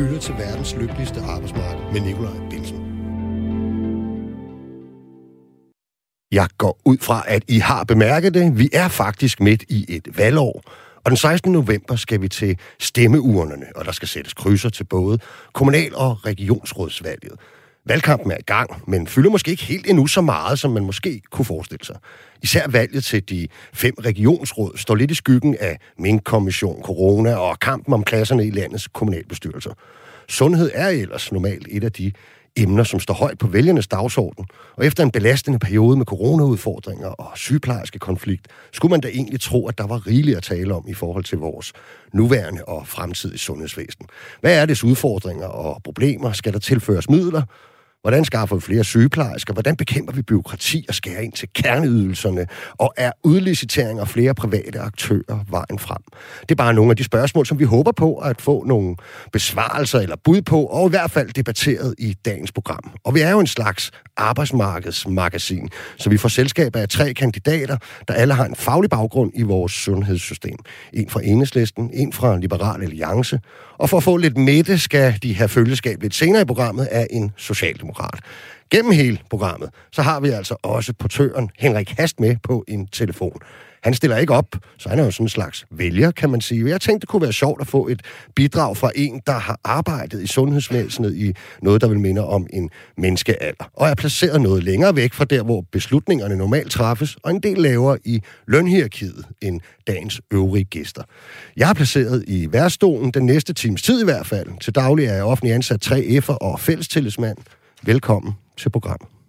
lytter til verdens lykkeligste arbejdsmarked med Nikolaj Bilsen. Jeg går ud fra, at I har bemærket det. Vi er faktisk midt i et valgår. Og den 16. november skal vi til stemmeurnerne, og der skal sættes krydser til både kommunal- og regionsrådsvalget. Valgkampen er i gang, men fylder måske ikke helt endnu så meget, som man måske kunne forestille sig. Især valget til de fem regionsråd står lidt i skyggen af minkkommission, corona og kampen om pladserne i landets kommunalbestyrelser. Sundhed er ellers normalt et af de emner, som står højt på vælgernes dagsorden. Og efter en belastende periode med coronaudfordringer og sygeplejerske konflikt, skulle man da egentlig tro, at der var rigeligt at tale om i forhold til vores nuværende og fremtidige sundhedsvæsen. Hvad er dets udfordringer og problemer? Skal der tilføres midler? Hvordan skaffer vi flere sygeplejersker? Hvordan bekæmper vi byråkrati og skærer ind til kerneydelserne? Og er udlicitering og flere private aktører vejen frem? Det er bare nogle af de spørgsmål, som vi håber på at få nogle besvarelser eller bud på, og i hvert fald debatteret i dagens program. Og vi er jo en slags arbejdsmarkedsmagasin, så vi får selskab af tre kandidater, der alle har en faglig baggrund i vores sundhedssystem. En fra Enhedslisten, en fra Liberal Alliance, og for at få lidt mætte, skal de have følgeskab lidt senere i programmet af en socialdemokrat. Gennem hele programmet, så har vi altså også portøren Henrik Hast med på en telefon. Han stiller ikke op, så han er jo sådan en slags vælger, kan man sige. Jeg tænkte, det kunne være sjovt at få et bidrag fra en, der har arbejdet i sundhedsvæsenet i noget, der vil minde om en menneskealder, og er placeret noget længere væk fra der, hvor beslutningerne normalt træffes, og en del lavere i lønhierarkiet end dagens øvrige gæster. Jeg er placeret i værstolen den næste times tid i hvert fald. Til daglig er jeg offentlig ansat 3F'er og fællestillidsmand. Velkommen til programmet.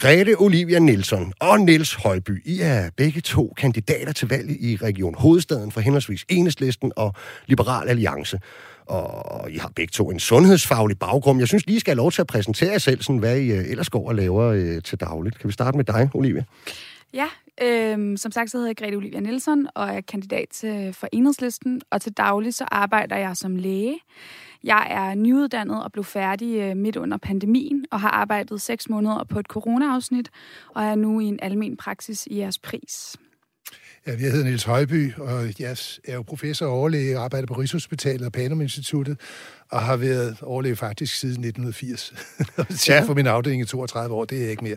Grete Olivia Nielsen og Niels Højby, I er begge to kandidater til valget i Region Hovedstaden for henholdsvis Enhedslisten og Liberal Alliance. Og I har begge to en sundhedsfaglig baggrund. Jeg synes lige, I skal have lov til at præsentere jer selv, sådan, hvad I øh, ellers går og laver øh, til dagligt. Kan vi starte med dig, Olivia? Ja, øh, som sagt så hedder jeg Grete Olivia Nielsen og er kandidat til, for Enhedslisten. Og til daglig så arbejder jeg som læge. Jeg er nyuddannet og blev færdig øh, midt under pandemien og har arbejdet seks måneder på et corona-afsnit og er nu i en almen praksis i jeres pris. Ja, jeg hedder Niels Højby, og jeg er jo professor og overlæge, og arbejder på Rigshospitalet og Panum Instituttet, og har været overlæge faktisk siden 1980. ja. for min afdeling i 32 år, det er jeg ikke mere.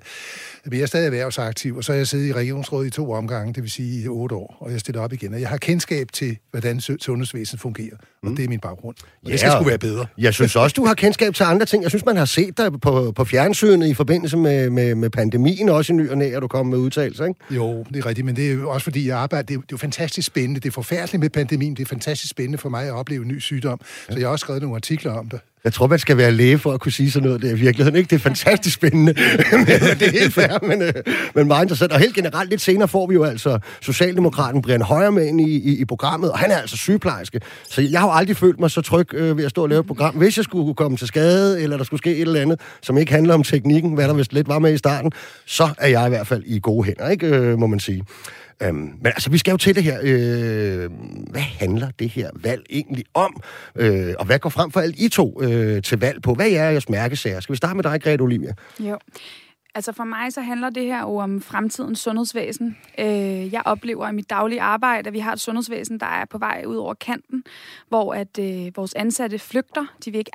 Men jeg er stadig erhvervsaktiv, og så har jeg siddet i regionsrådet i to omgange, det vil sige i otte år, og jeg stiller op igen. Og jeg har kendskab til, hvordan sundhedsvæsenet fungerer, og mm. det er min baggrund. Og ja, det skal sgu være bedre. Jeg synes også, du har kendskab til andre ting. Jeg synes, man har set dig på, på fjernsynet i forbindelse med, med, med pandemien, også i ny og næ, at du kom med udtalelser, ikke? Jo, det er rigtigt, men det er jo også fordi, jeg arbejder, det er, det er jo fantastisk spændende. Det er forfærdeligt med pandemien, det er fantastisk spændende for mig at opleve ny sygdom. Ja. Så jeg har også skrevet nogle artikler om det. Jeg tror, man skal være læge for at kunne sige sådan noget Det i virkeligheden. Ikke? Det er fantastisk spændende. det er helt fair, men, øh, men meget interessant. Og helt generelt lidt senere får vi jo altså Socialdemokraten Brian Højer med ind i, i, i programmet, og han er altså sygeplejerske. Så jeg har jo aldrig følt mig så tryg øh, ved at stå og lave et program. Hvis jeg skulle komme til skade, eller der skulle ske et eller andet, som ikke handler om teknikken, hvad der vist lidt var med i starten, så er jeg i hvert fald i gode hænder, ikke, øh, må man sige. Øhm, men altså, vi skal jo til det her. Øh, hvad handler det her valg egentlig om? Øh, og hvad går frem for alt I to øh, Øh, til valg på? Hvad er jeres mærkesager? Skal vi starte med dig, Grete Olivia? Jo. Altså for mig så handler det her jo om fremtidens sundhedsvæsen. Øh, jeg oplever i mit daglige arbejde, at vi har et sundhedsvæsen, der er på vej ud over kanten, hvor at øh, vores ansatte flygter. De vil ikke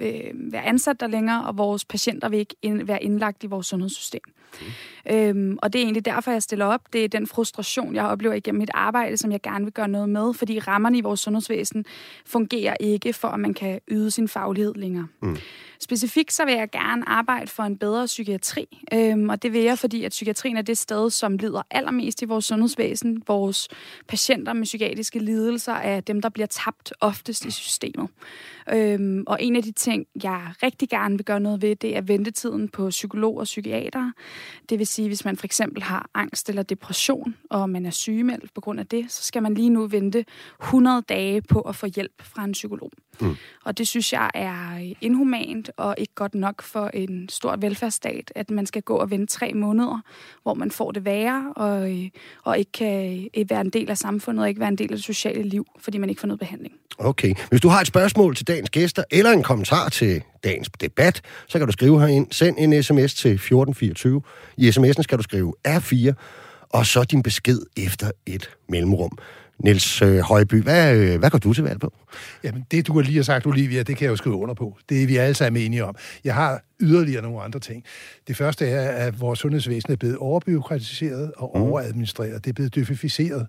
øh, være ansat der længere, og vores patienter vil ikke ind, være indlagt i vores sundhedssystem. Mm. Øhm, og det er egentlig derfor, jeg stiller op. Det er den frustration, jeg oplever igennem mit arbejde, som jeg gerne vil gøre noget med, fordi rammerne i vores sundhedsvæsen fungerer ikke for, at man kan yde sin faglighed længere. Mm. Specifikt så vil jeg gerne arbejde for en bedre psykiatri, øhm, og det vil jeg, fordi at psykiatrien er det sted, som lider allermest i vores sundhedsvæsen. Vores patienter med psykiatriske lidelser er dem, der bliver tabt oftest i systemet. Øhm, og en af de ting, jeg rigtig gerne vil gøre noget ved, det er ventetiden på psykolog og psykiater. Det vil sige, hvis man for eksempel har angst eller depression, og man er sygemeldt på grund af det, så skal man lige nu vente 100 dage på at få hjælp fra en psykolog. Mm. Og det synes jeg er inhumant og ikke godt nok for en stor velfærdsstat, at man skal gå og vente tre måneder, hvor man får det værre, og, og ikke kan være en del af samfundet, og ikke være en del af det sociale liv, fordi man ikke får noget behandling. Okay. Hvis du har et spørgsmål til dagens gæster, eller en kommentar til dagens debat, så kan du skrive herind. Send en sms til 1424. I sms'en skal du skrive R4, og så din besked efter et mellemrum. Niels øh, Højby, hvad, øh, hvad går du til valg på? Jamen, det du lige har sagt, Olivia, det kan jeg jo skrive under på. Det er vi alle sammen enige om. Jeg har yderligere nogle andre ting. Det første er, at vores sundhedsvæsen er blevet overbyråkratiseret og mm. overadministreret. Det er blevet dyfificeret.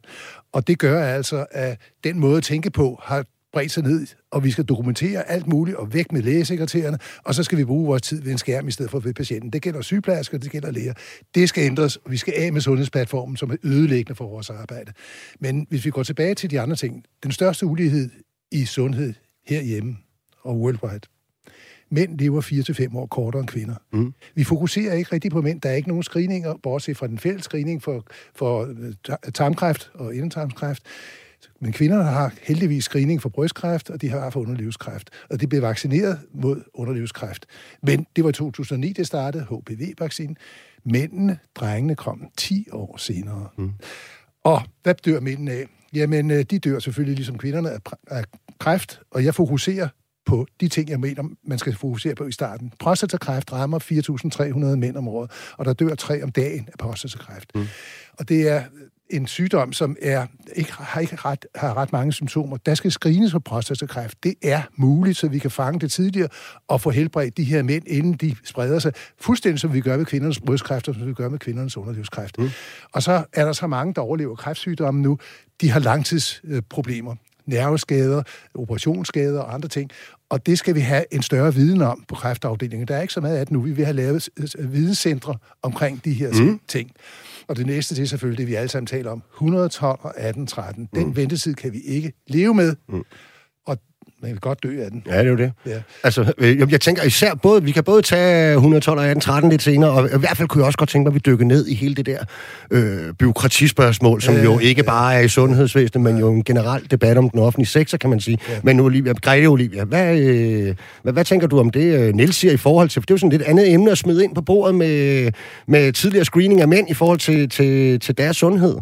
Og det gør altså, at den måde at tænke på har bredt sig ned, og vi skal dokumentere alt muligt, og væk med lægesekretærerne, og så skal vi bruge vores tid ved en skærm i stedet for ved patienten. Det gælder sygeplejersker, det gælder læger. Det skal ændres, og vi skal af med sundhedsplatformen, som er ødelæggende for vores arbejde. Men hvis vi går tilbage til de andre ting, den største ulighed i sundhed herhjemme og worldwide, mænd lever 4-5 år kortere end kvinder. Mm. Vi fokuserer ikke rigtig på mænd. Der er ikke nogen screeninger, bortset fra den fælles screening for, for øh, tarmkræft og endetarmskræft. Men kvinderne har heldigvis screening for brystkræft, og de har for underlivskræft. Og de blev vaccineret mod underlivskræft. Men det var i 2009, det startede, HPV-vaccinen. Mændene, drengene kom 10 år senere. Mm. Og hvad dør mændene af? Jamen, øh, de dør selvfølgelig ligesom kvinderne af kræft, og jeg fokuserer på de ting, jeg mener, man skal fokusere på i starten. Prostatakræft rammer 4.300 mænd om året, og der dør tre om dagen af prostatakræft. Mm. Og det er en sygdom, som er, ikke, har ikke ret, har ret mange symptomer. Der skal screenes for prostatakræft. Det er muligt, så vi kan fange det tidligere og få helbredt de her mænd, inden de spreder sig. Fuldstændig som vi gør med kvindernes brystkræft, og som vi gør med kvindernes underlivskræft. Mm. Og så er der så mange, der overlever kræftsygdomme nu. De har langtidsproblemer nerveskader, operationsskader og andre ting. Og det skal vi have en større viden om på kræftafdelingen. Der er ikke så meget af det nu. Vi vil have lavet videnscentre omkring de her mm. ting. Og det næste det er selvfølgelig det, vi alle sammen taler om. 112 og 1813. Den mm. ventetid kan vi ikke leve med. Mm man kan godt dø af den. Ja, det er jo det. Ja. Altså, øh, jeg tænker især, både, vi kan både tage 112 og 1813 lidt senere, og i hvert fald kunne jeg også godt tænke mig, at vi dykker ned i hele det der øh, byråkratispørgsmål, som ja, jo ikke ja. bare er i sundhedsvæsenet, men jo en generel debat om den offentlige sektor, kan man sige. Ja. Men Olivia, Grete Olivia, hvad, øh, hvad, hvad tænker du om det, øh, Niels siger i forhold til, for det er jo sådan et andet emne at smide ind på bordet med, med tidligere screening af mænd i forhold til, til, til deres sundhed?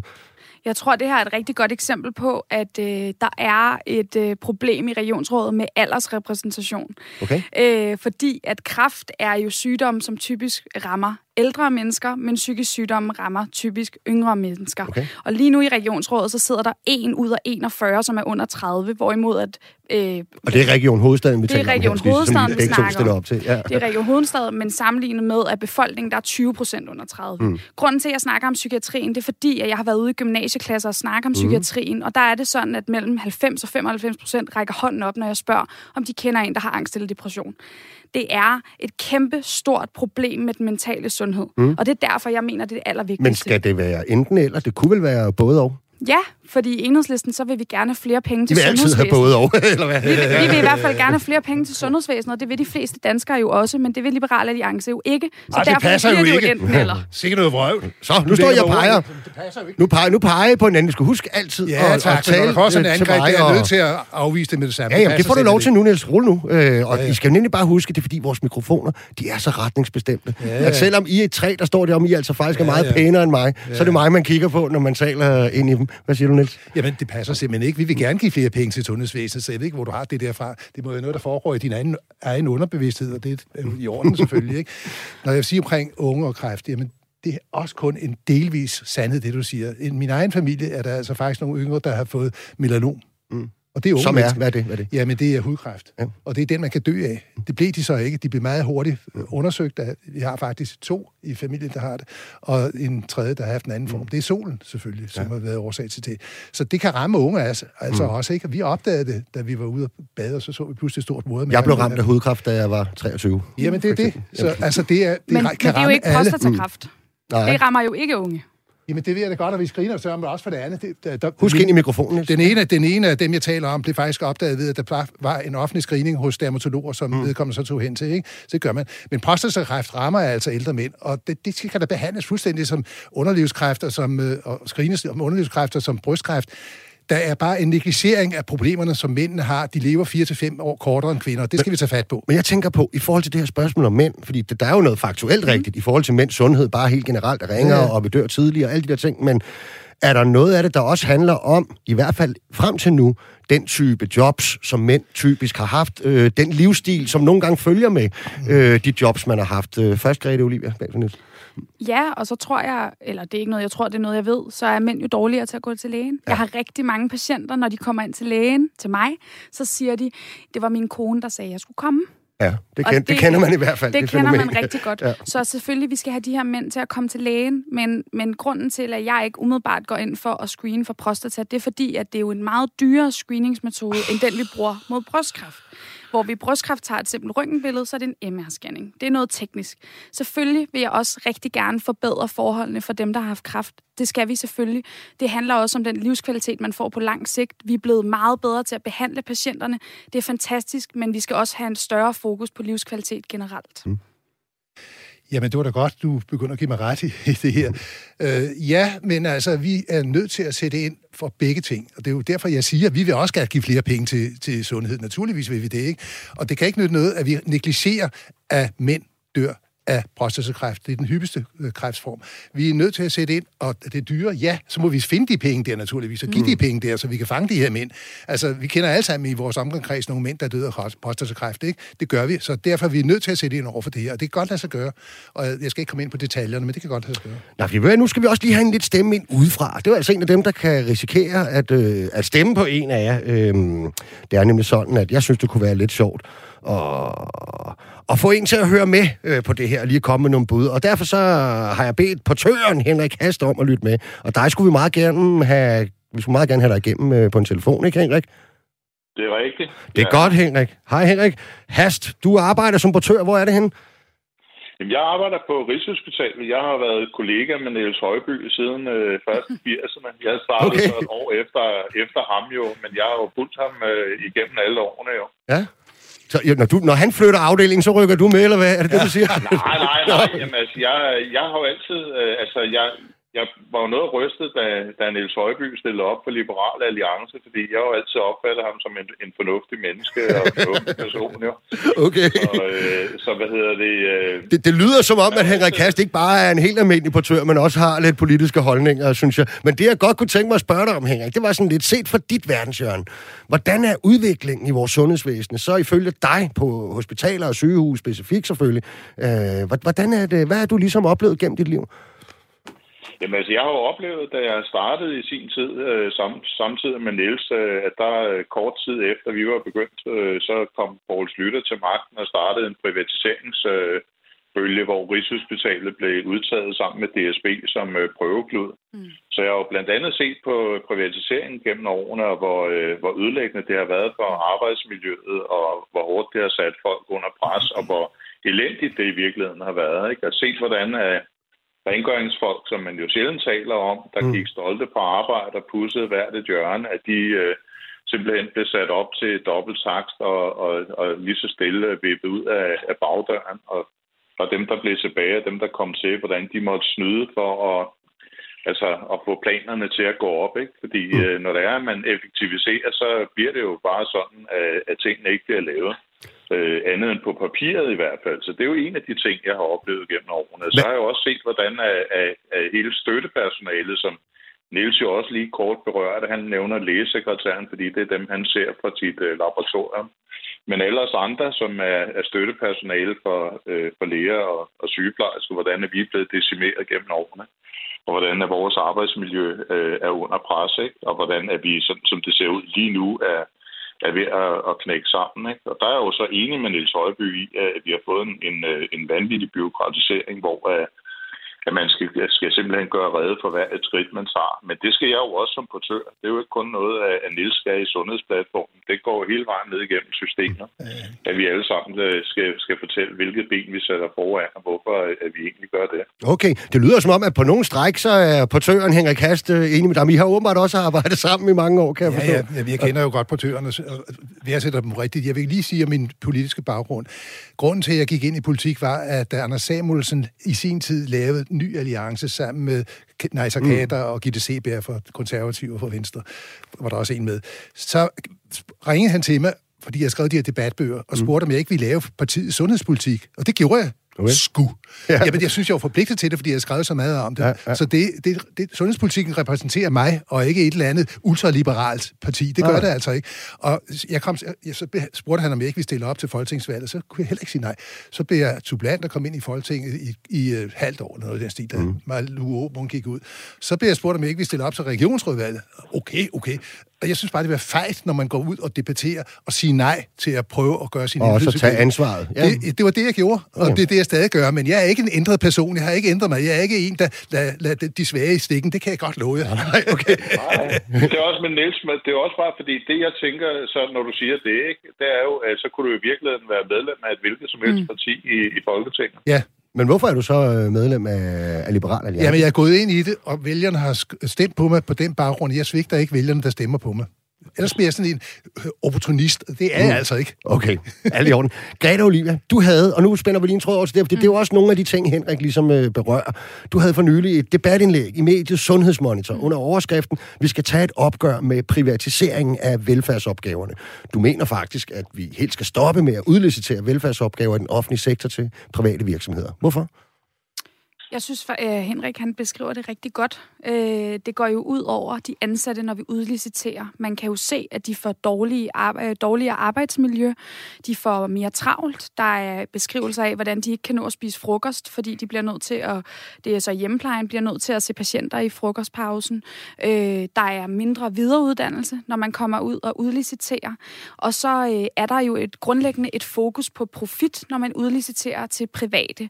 Jeg tror, det her er et rigtig godt eksempel på, at øh, der er et øh, problem i regionsrådet med aldersrepræsentation. Okay. Øh, fordi at kræft er jo sygdom, som typisk rammer ældre mennesker, men psykisk sygdom rammer typisk yngre mennesker. Okay. Og lige nu i regionsrådet, så sidder der en ud af 41, som er under 30, hvorimod at... Øh, og det er Region Hovedstaden, vi det er Region om Hovedstaden, vi snakker til. Ja. Det er Region Hovedstaden, men sammenlignet med, at befolkningen der er 20 procent under 30. Mm. Grunden til, at jeg snakker om psykiatrien, det er fordi, at jeg har været ude i gymnasieklasser og snakke om mm. psykiatrien, og der er det sådan, at mellem 90 og 95 procent rækker hånden op, når jeg spørger, om de kender en, der har angst eller depression det er et kæmpe stort problem med den mentale sundhed. Mm. Og det er derfor, jeg mener, det er det allervigtigste. Men skal det være enten eller? Det kunne vel være både og? Ja, fordi i enhedslisten, så vil vi gerne have flere penge til sundhedsvæsenet. Vi vil altid have både og, eller hvad? Vi vil, vi vil i hvert fald gerne have flere penge til sundhedsvæsenet, og det vil de fleste danskere jo også, men det vil Liberale Alliance jo ikke. Så Ej, derfor det passer jo ikke. Enten eller. Sikke noget vrøv. Så, nu står jeg og peger. Det passer jo ikke. Nu peger, nu peger jeg på en anden. Du skal huske altid ja, at, tak, at tale for sådan en angreb, der er nødt til at afvise det med det samme. Ja, jamen, det får du lov til nu, Niels. Rulle nu. Øh, og I skal nemlig bare huske, det er fordi vores mikrofoner, de er så retningsbestemte. At selvom I er et træ, der står der om, I altså faktisk er meget pænere end mig, så er det mig, man kigger på, når man taler ind i dem. Hvad siger du, Niels? Jamen, det passer simpelthen ikke. Vi vil gerne give flere penge til sundhedsvæsenet, så jeg ved ikke, hvor du har det derfra. Det må være noget, der foregår i din egen, egen underbevidsthed, og det er jo i orden selvfølgelig. Ikke? Når jeg siger omkring unge og kræft, jamen det er også kun en delvis sandhed, det du siger. I min egen familie er der altså faktisk nogle yngre, der har fået melanom. Mm. Og det er Som er, hvad er det? Hvad er det? Jamen, det er hudkræft. Ja. Og det er den, man kan dø af. Det blev de så ikke. De blev meget hurtigt undersøgt. Vi har faktisk to i familien, der har det, og en tredje, der har haft en anden form. Mm. Det er solen, selvfølgelig, som ja. har været årsag til det. Så det kan ramme unge altså, altså mm. også. Ikke? Vi opdagede det, da vi var ude og bade, og så så vi pludselig et stort måde. Jeg blev ramt af hudkræft, da jeg var 23. Jamen, det er det. Så, altså, det, er, det men, kan men det er jo ikke prostatakræft. Mm. Det rammer jo ikke unge. Jamen, det ved jeg da godt, at vi screener, så men også for det andet. Det, der, der, Husk ind i mikrofonen. Den ene, den ene af dem, jeg taler om, blev faktisk opdaget ved, at der var en offentlig screening hos dermatologer, som mm. vedkommende så tog hen til. Ikke? Så det gør man. Men prostatakræft rammer altså ældre mænd, og det, det kan da behandles fuldstændig som underlivskræfter, som, øh, og screenes om underlivskræfter som brystkræft der er bare en negligering af problemerne, som mændene har. De lever 4-5 år kortere end kvinder, og det skal men, vi tage fat på. Men jeg tænker på, i forhold til det her spørgsmål om mænd, fordi der er jo noget faktuelt mm. rigtigt i forhold til mænds sundhed, bare helt generelt, der ringer ja. og vi dør tidligere og alle de der ting, men er der noget af det, der også handler om, i hvert fald frem til nu, den type jobs, som mænd typisk har haft, øh, den livsstil, som nogle gange følger med øh, de jobs, man har haft. Øh, først, Grete Olivia, Bagfordnæs. Ja, og så tror jeg, eller det er ikke noget, jeg tror, det er noget, jeg ved, så er mænd jo dårligere til at gå til lægen. Ja. Jeg har rigtig mange patienter, når de kommer ind til lægen, til mig, så siger de, det var min kone, der sagde, at jeg skulle komme. Ja, det, kend, det, det kender man i hvert fald. Det, det kender man rigtig godt. Ja. Så selvfølgelig, vi skal have de her mænd til at komme til lægen, men, men grunden til, at jeg ikke umiddelbart går ind for at screene for prostata, det er fordi, at det er jo en meget dyrere screeningsmetode, end den, vi bruger mod brystkræft. Hvor vi brystkræft tager et simpelt røntgenbillede, så er det en MR-scanning. Det er noget teknisk. Selvfølgelig vil jeg også rigtig gerne forbedre forholdene for dem, der har haft kræft. Det skal vi selvfølgelig. Det handler også om den livskvalitet, man får på lang sigt. Vi er blevet meget bedre til at behandle patienterne. Det er fantastisk, men vi skal også have en større fokus på livskvalitet generelt. Mm. Jamen, det var da godt, du begynder at give mig ret i, det her. Øh, ja, men altså, vi er nødt til at sætte ind for begge ting. Og det er jo derfor, jeg siger, at vi vil også gerne give flere penge til, til sundhed. Naturligvis vil vi det, ikke? Og det kan ikke nytte noget, at vi negligerer, at mænd dør af prostatakræft. Det er den hyppigste øh, kræftform. Vi er nødt til at sætte ind, og det er dyre, ja, så må vi finde de penge der naturligvis, og give mm. de penge der, så vi kan fange de her mænd. Altså, vi kender alle sammen i vores omgangskreds nogle mænd, der døde af prostatakræft, ikke? Det gør vi, så derfor er vi nødt til at sætte ind over for det her, og det kan godt lade sig gøre. Og jeg skal ikke komme ind på detaljerne, men det kan godt lade sig gøre. Nej, nu skal vi også lige have en lidt stemme ind udefra. Det er altså en af dem, der kan risikere at, øh, at stemme på en af jer. Øhm, det er nemlig sådan, at jeg synes, det kunne være lidt sjovt og, og få en til at høre med øh, på det her, og lige komme med nogle bud. Og derfor så har jeg bedt portøren Henrik Hast om at lytte med. Og dig skulle vi meget gerne have, vi skulle meget gerne have dig igennem øh, på en telefon, ikke Henrik? Det er rigtigt. Det er ja. godt, Henrik. Hej Henrik. Hast, du arbejder som portør. Hvor er det henne? Jamen, jeg arbejder på Rigshospitalet. Jeg har været kollega med Niels Højby siden øh, først 80'erne. Jeg startede okay. så et år efter, efter ham jo, men jeg har jo fulgt ham øh, igennem alle årene jo. Ja, så når, du, når han flytter afdelingen, så rykker du med, eller hvad? Er det ja. det, du siger? nej, nej, nej. Jamen, altså, jeg, jeg har jo altid... Øh, altså, jeg, jeg var jo noget rystet, da, da Niels Højby stillede op for Liberal Alliance, fordi jeg jo altid opfattet ham som en, en fornuftig menneske og en fornuftig person, jo. Okay. Så, øh, så hvad hedder det, øh, det... Det lyder som om, at Henrik Kast ikke bare er en helt almindelig portør, men også har lidt politiske holdninger, synes jeg. Men det, jeg godt kunne tænke mig at spørge dig om, Henrik, det var sådan lidt set fra dit verdenshjørne. Hvordan er udviklingen i vores sundhedsvæsen, så ifølge dig på hospitaler og sygehus specifikt selvfølgelig, øh, hvordan er det, hvad har du ligesom oplevet gennem dit liv? Jamen altså, jeg har jo oplevet, da jeg startede i sin tid, øh, sam, samtidig med Niels, øh, at der øh, kort tid efter vi var begyndt, øh, så kom Poul Slytter til magten og startede en privatiseringsbølge, øh, hvor Rigshospitalet blev udtaget sammen med DSB som øh, prøveklud. Mm. Så jeg har jo blandt andet set på privatiseringen gennem årene, og hvor, øh, hvor ødelæggende det har været for arbejdsmiljøet, og hvor hårdt det har sat folk under pres, og hvor elendigt det i virkeligheden har været. Ikke? Og set, hvordan øh, rengøringsfolk, som man jo sjældent taler om, der mm. gik stolte på arbejde og pussede hvert et hjørne, at de øh, simpelthen blev sat op til dobbelt takst og, og, og lige så stille vippet ud af, af bagdøren. Og, og dem, der blev tilbage, dem, der kom til, hvordan de måtte snyde for at, altså, at få planerne til at gå op. Ikke? Fordi mm. øh, når det er, at man effektiviserer, så bliver det jo bare sådan, at, at tingene ikke bliver lavet øh, andet end på papiret i hvert fald. Så det er jo en af de ting, jeg har oplevet gennem årene. Så har jeg jo også set, hvordan at, at, at hele støttepersonalet, som Niels jo også lige kort berørte, han nævner lægesekretæren, fordi det er dem, han ser fra sit uh, laboratorium. Men ellers andre, som er, er støttepersonale for, uh, for læger og, og sygeplejersker, hvordan er vi blevet decimeret gennem årene og hvordan er vores arbejdsmiljø uh, er under pres, ikke? og hvordan er vi, som, som det ser ud lige nu, er, er ved at, at knække sammen. Ikke? Og der er jeg jo så enig med Niels Højby i, at vi har fået en, en, øh, en vanvittig byråkratisering, hvor øh, at man skal, skal simpelthen gøre redde for hver et skridt, man tager. Men det skal jeg jo også som portør. Det er jo ikke kun noget, at Niels skal i sundhedsplatformen. Det går hele vejen ned igennem systemet. At vi alle sammen øh, skal, skal fortælle, hvilket ben vi sætter foran, og hvorfor at vi egentlig gør det. Okay, det lyder som om, at på nogle stræk, så er portøren Henrik Hast øh, enig med dig. I har åbenbart også arbejdet sammen i mange år, kan jeg forstå. Ja, ja, jeg kender jo godt portørerne. Jeg sætter dem rigtigt. Jeg vil lige sige om min politiske baggrund. Grunden til, at jeg gik ind i politik, var, at da Anders Samuelsen i sin tid lavede ny alliance sammen med Neisser Kader mm. og Gitte Seberg for konservative for Venstre, var der også en med. Så ringede han til mig, fordi jeg skrev de her debatbøger, og mm. spurgte, mm. om jeg ikke ville lave partiets sundhedspolitik. Og det gjorde jeg Okay. Sku. Ja. Jamen, jeg synes, jeg er forpligtet til det, fordi jeg har skrevet så meget om det. Ja, ja. Så det, det, det, sundhedspolitikken repræsenterer mig, og ikke et eller andet ultraliberalt parti. Det gør ja. det altså ikke. Og jeg kom, jeg, så spurgte han, om jeg ikke ville stille op til folketingsvalget. Så kunne jeg heller ikke sige nej. Så blev jeg supplant og kom ind i Folketinget i, i uh, halvt år, noget af den stil, da mm. Malu gik ud. Så blev jeg spurgt, om jeg ikke ville stille op til regionsrådvalget. Okay, okay. Og jeg synes bare, det er fejt, når man går ud og debatterer og siger nej til at prøve at gøre sin Og så tage ansvaret. Ja. Det, det var det, jeg gjorde, og ja. det er det, jeg stadig gør. Men jeg er ikke en ændret person. Jeg har ikke ændret mig. Jeg er ikke en, der lader lad de svage i stikken. Det kan jeg godt love jer. Nej, okay. Nej. Det er også med Niels, det er også bare fordi, det jeg tænker, så når du siger det, ikke, det er jo, at så kunne du i virkeligheden være medlem af et hvilket som helst mm. parti i, i Folketinget. Ja. Men hvorfor er du så øh, medlem af, af Liberal Alliance? Jamen, jeg er gået ind i det, og vælgerne har stemt på mig på den baggrund. Jeg svigter ikke vælgerne, der stemmer på mig. Ellers bliver jeg sådan en opportunist. Det er mm. jeg altså ikke. Okay, alt i orden. Greta Olivia, du havde, og nu spænder vi lige en tråd over til det, for mm. det er jo også nogle af de ting, Henrik ligesom øh, berører. Du havde for nylig et debatindlæg i mediet Sundhedsmonitor mm. under overskriften, vi skal tage et opgør med privatiseringen af velfærdsopgaverne. Du mener faktisk, at vi helt skal stoppe med at udlicitere velfærdsopgaver i den offentlige sektor til private virksomheder. Hvorfor? Jeg synes, at øh, Henrik han beskriver det rigtig godt. Øh, det går jo ud over de ansatte, når vi udliciterer. Man kan jo se, at de får dårlige arbejde, dårligere arbejdsmiljø. De får mere travlt. Der er beskrivelser af, hvordan de ikke kan nå at spise frokost, fordi de bliver nødt til at... Det er så hjemmeplejen bliver nødt til at se patienter i frokostpausen. Øh, der er mindre videreuddannelse, når man kommer ud og udliciterer. Og så er der jo et grundlæggende et fokus på profit, når man udliciterer til private.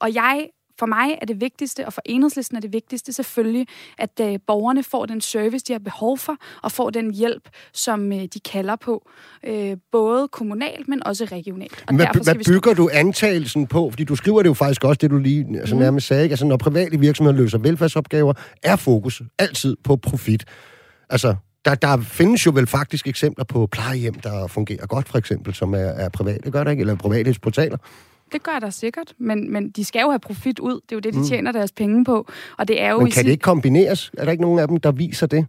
Og jeg for mig er det vigtigste, og for enhedslisten er det vigtigste selvfølgelig, at øh, borgerne får den service, de har behov for, og får den hjælp, som øh, de kalder på, øh, både kommunalt, men også regionalt. Og hvad, hvad bygger du antagelsen på? Fordi du skriver det jo faktisk også, det du lige altså, mm. nærmest sagde. Ikke? Altså, når private virksomheder løser velfærdsopgaver, er fokus altid på profit. Altså, der, der findes jo vel faktisk eksempler på plejehjem, der fungerer godt, for eksempel, som er, er private, gør det ikke? Eller private hospitaler. Det gør der sikkert, men, men de skal jo have profit ud. Det er jo det, de mm. tjener deres penge på. Og det er jo men kan det ikke kombineres? Er der ikke nogen af dem, der viser det?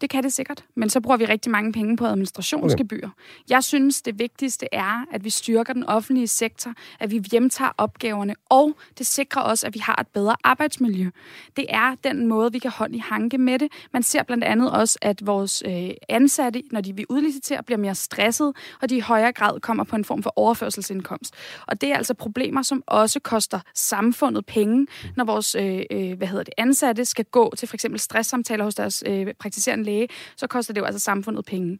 Det kan det sikkert, men så bruger vi rigtig mange penge på administrationsgebyr. Okay. Jeg synes, det vigtigste er, at vi styrker den offentlige sektor, at vi hjemtager opgaverne, og det sikrer også, at vi har et bedre arbejdsmiljø. Det er den måde, vi kan holde i hanke med det. Man ser blandt andet også, at vores øh, ansatte, når de vil udlicitere, bliver mere stresset, og de i højere grad kommer på en form for overførselsindkomst. Og det er altså problemer, som også koster samfundet penge, når vores øh, øh hvad hedder det, ansatte skal gå til for eksempel stresssamtaler hos deres øh, praktiserende læge, så koster det jo altså samfundet penge.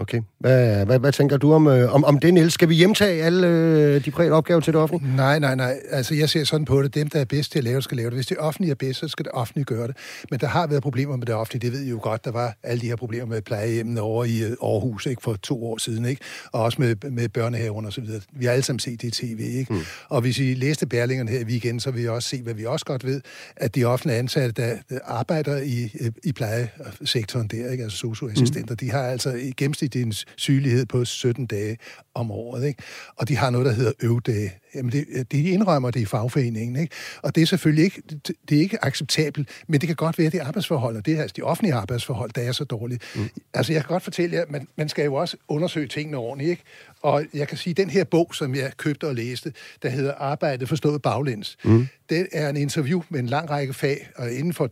Okay. Hvad, hvad, hvad tænker du om, øh, om, om det, Niels? Skal vi hjemtage alle øh, de private opgaver til det offentlige? Nej, nej, nej. Altså, jeg ser sådan på det. Dem, der er bedst til at lave det, skal lave det. Hvis det offentlige er bedst, så skal det offentlige gøre det. Men der har været problemer med det offentlige. Det ved I jo godt. Der var alle de her problemer med plejehjemmene over i øh, Aarhus ikke, for to år siden. Ikke? Og også med, med børnehaven og så videre. Vi har alle sammen set det i tv. Ikke? Mm. Og hvis I læste Berlingerne her i weekenden, så vil I også se, hvad vi også godt ved, at de offentlige ansatte, der arbejder i, i plejesektoren der, ikke? altså socioassistenter, mm. de har altså i gennemsnit en sygelighed på 17 dage om året. Ikke? Og de har noget, der hedder øvdage. Jamen, det, de indrømmer det i fagforeningen. Ikke? Og det er selvfølgelig ikke, det er ikke acceptabelt, men det kan godt være, at det er arbejdsforhold, og det er altså de offentlige arbejdsforhold, der er så dårlige. Mm. Altså, jeg kan godt fortælle jer, man, man skal jo også undersøge tingene ordentligt. Ikke? Og jeg kan sige, at den her bog, som jeg købte og læste, der hedder Arbejde forstået baglæns, mm. det er en interview med en lang række fag, og inden for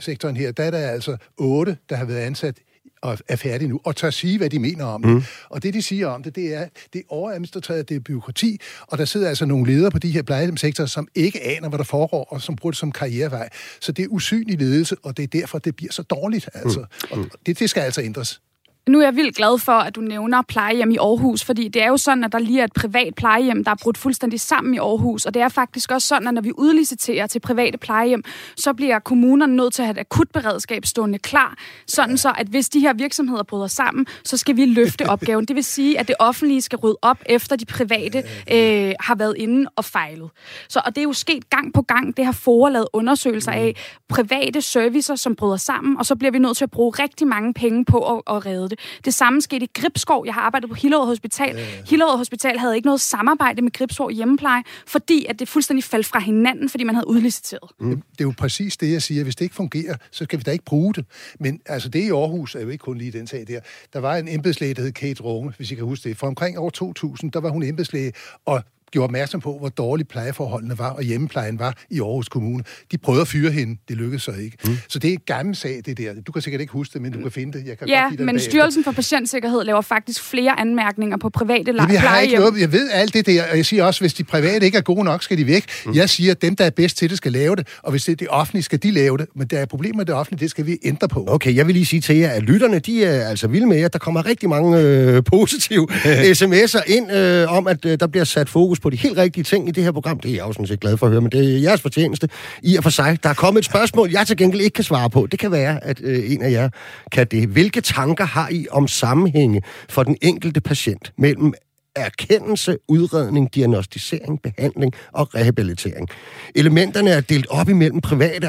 sektoren her, der er der altså otte, der har været ansat og er færdige nu, og tør sige, hvad de mener om mm. det. Og det, de siger om det, det er, det er overadministreret, det er byråkrati, og der sidder altså nogle ledere på de her plejehjemsektorer, som ikke aner, hvad der foregår, og som bruger det som karrierevej. Så det er usynlig ledelse, og det er derfor, det bliver så dårligt. Altså. Mm. Og det, det skal altså ændres. Nu er jeg vildt glad for, at du nævner plejehjem i Aarhus, fordi det er jo sådan, at der lige er et privat plejehjem, der er brudt fuldstændig sammen i Aarhus. Og det er faktisk også sådan, at når vi udliciterer til private plejehjem, så bliver kommunerne nødt til at have et akutberedskab stående klar, sådan så, at hvis de her virksomheder bryder sammen, så skal vi løfte opgaven. Det vil sige, at det offentlige skal rydde op, efter de private øh, har været inde og fejlet. Så, og det er jo sket gang på gang. Det har FOA lavet undersøgelser af private servicer, som bryder sammen, og så bliver vi nødt til at bruge rigtig mange penge på at, at redde det det. Det samme skete i Gribskov. Jeg har arbejdet på Hillerød Hospital. Ja, ja. Hillerød Hospital havde ikke noget samarbejde med Gribskov hjemmepleje, fordi at det fuldstændig faldt fra hinanden, fordi man havde udliciteret. Mm. Det er jo præcis det, jeg siger. Hvis det ikke fungerer, så skal vi da ikke bruge det. Men altså, det i Aarhus er jo ikke kun lige den sag der. Der var en embedslæge, der hed Kate Runge, hvis I kan huske det. For omkring år 2000, der var hun embedslæge, og gjorde opmærksom på, hvor dårlige plejeforholdene var, og hjemmeplejen var i Aarhus Kommune. De prøvede at fyre hende, det lykkedes så ikke. Mm. Så det er en gammel sag, det der. Du kan sikkert ikke huske det, men du kan finde det. Jeg kan ja, godt men bagefter. Styrelsen for Patientsikkerhed laver faktisk flere anmærkninger på private Jamen, jeg, har ikke noget, jeg ved alt det der, og jeg siger også, hvis de private ikke er gode nok, skal de væk. Mm. Jeg siger, at dem, der er bedst til det, skal lave det, og hvis det er det offentlige, skal de lave det. Men der er problemer med det offentlige, det skal vi ændre på. Okay, jeg vil lige sige til jer, at lytterne, de er altså vilde med jer. Der kommer rigtig mange øh, positive sms'er ind øh, om, at øh, der bliver sat fokus på de helt rigtige ting i det her program. Det er jeg jo sådan set glad for at høre, men det er jeres fortjeneste i og for sig. Der er kommet et spørgsmål, jeg til gengæld ikke kan svare på. Det kan være, at øh, en af jer kan det. Hvilke tanker har I om sammenhænge for den enkelte patient mellem erkendelse, udredning, diagnostisering, behandling og rehabilitering. Elementerne er delt op imellem private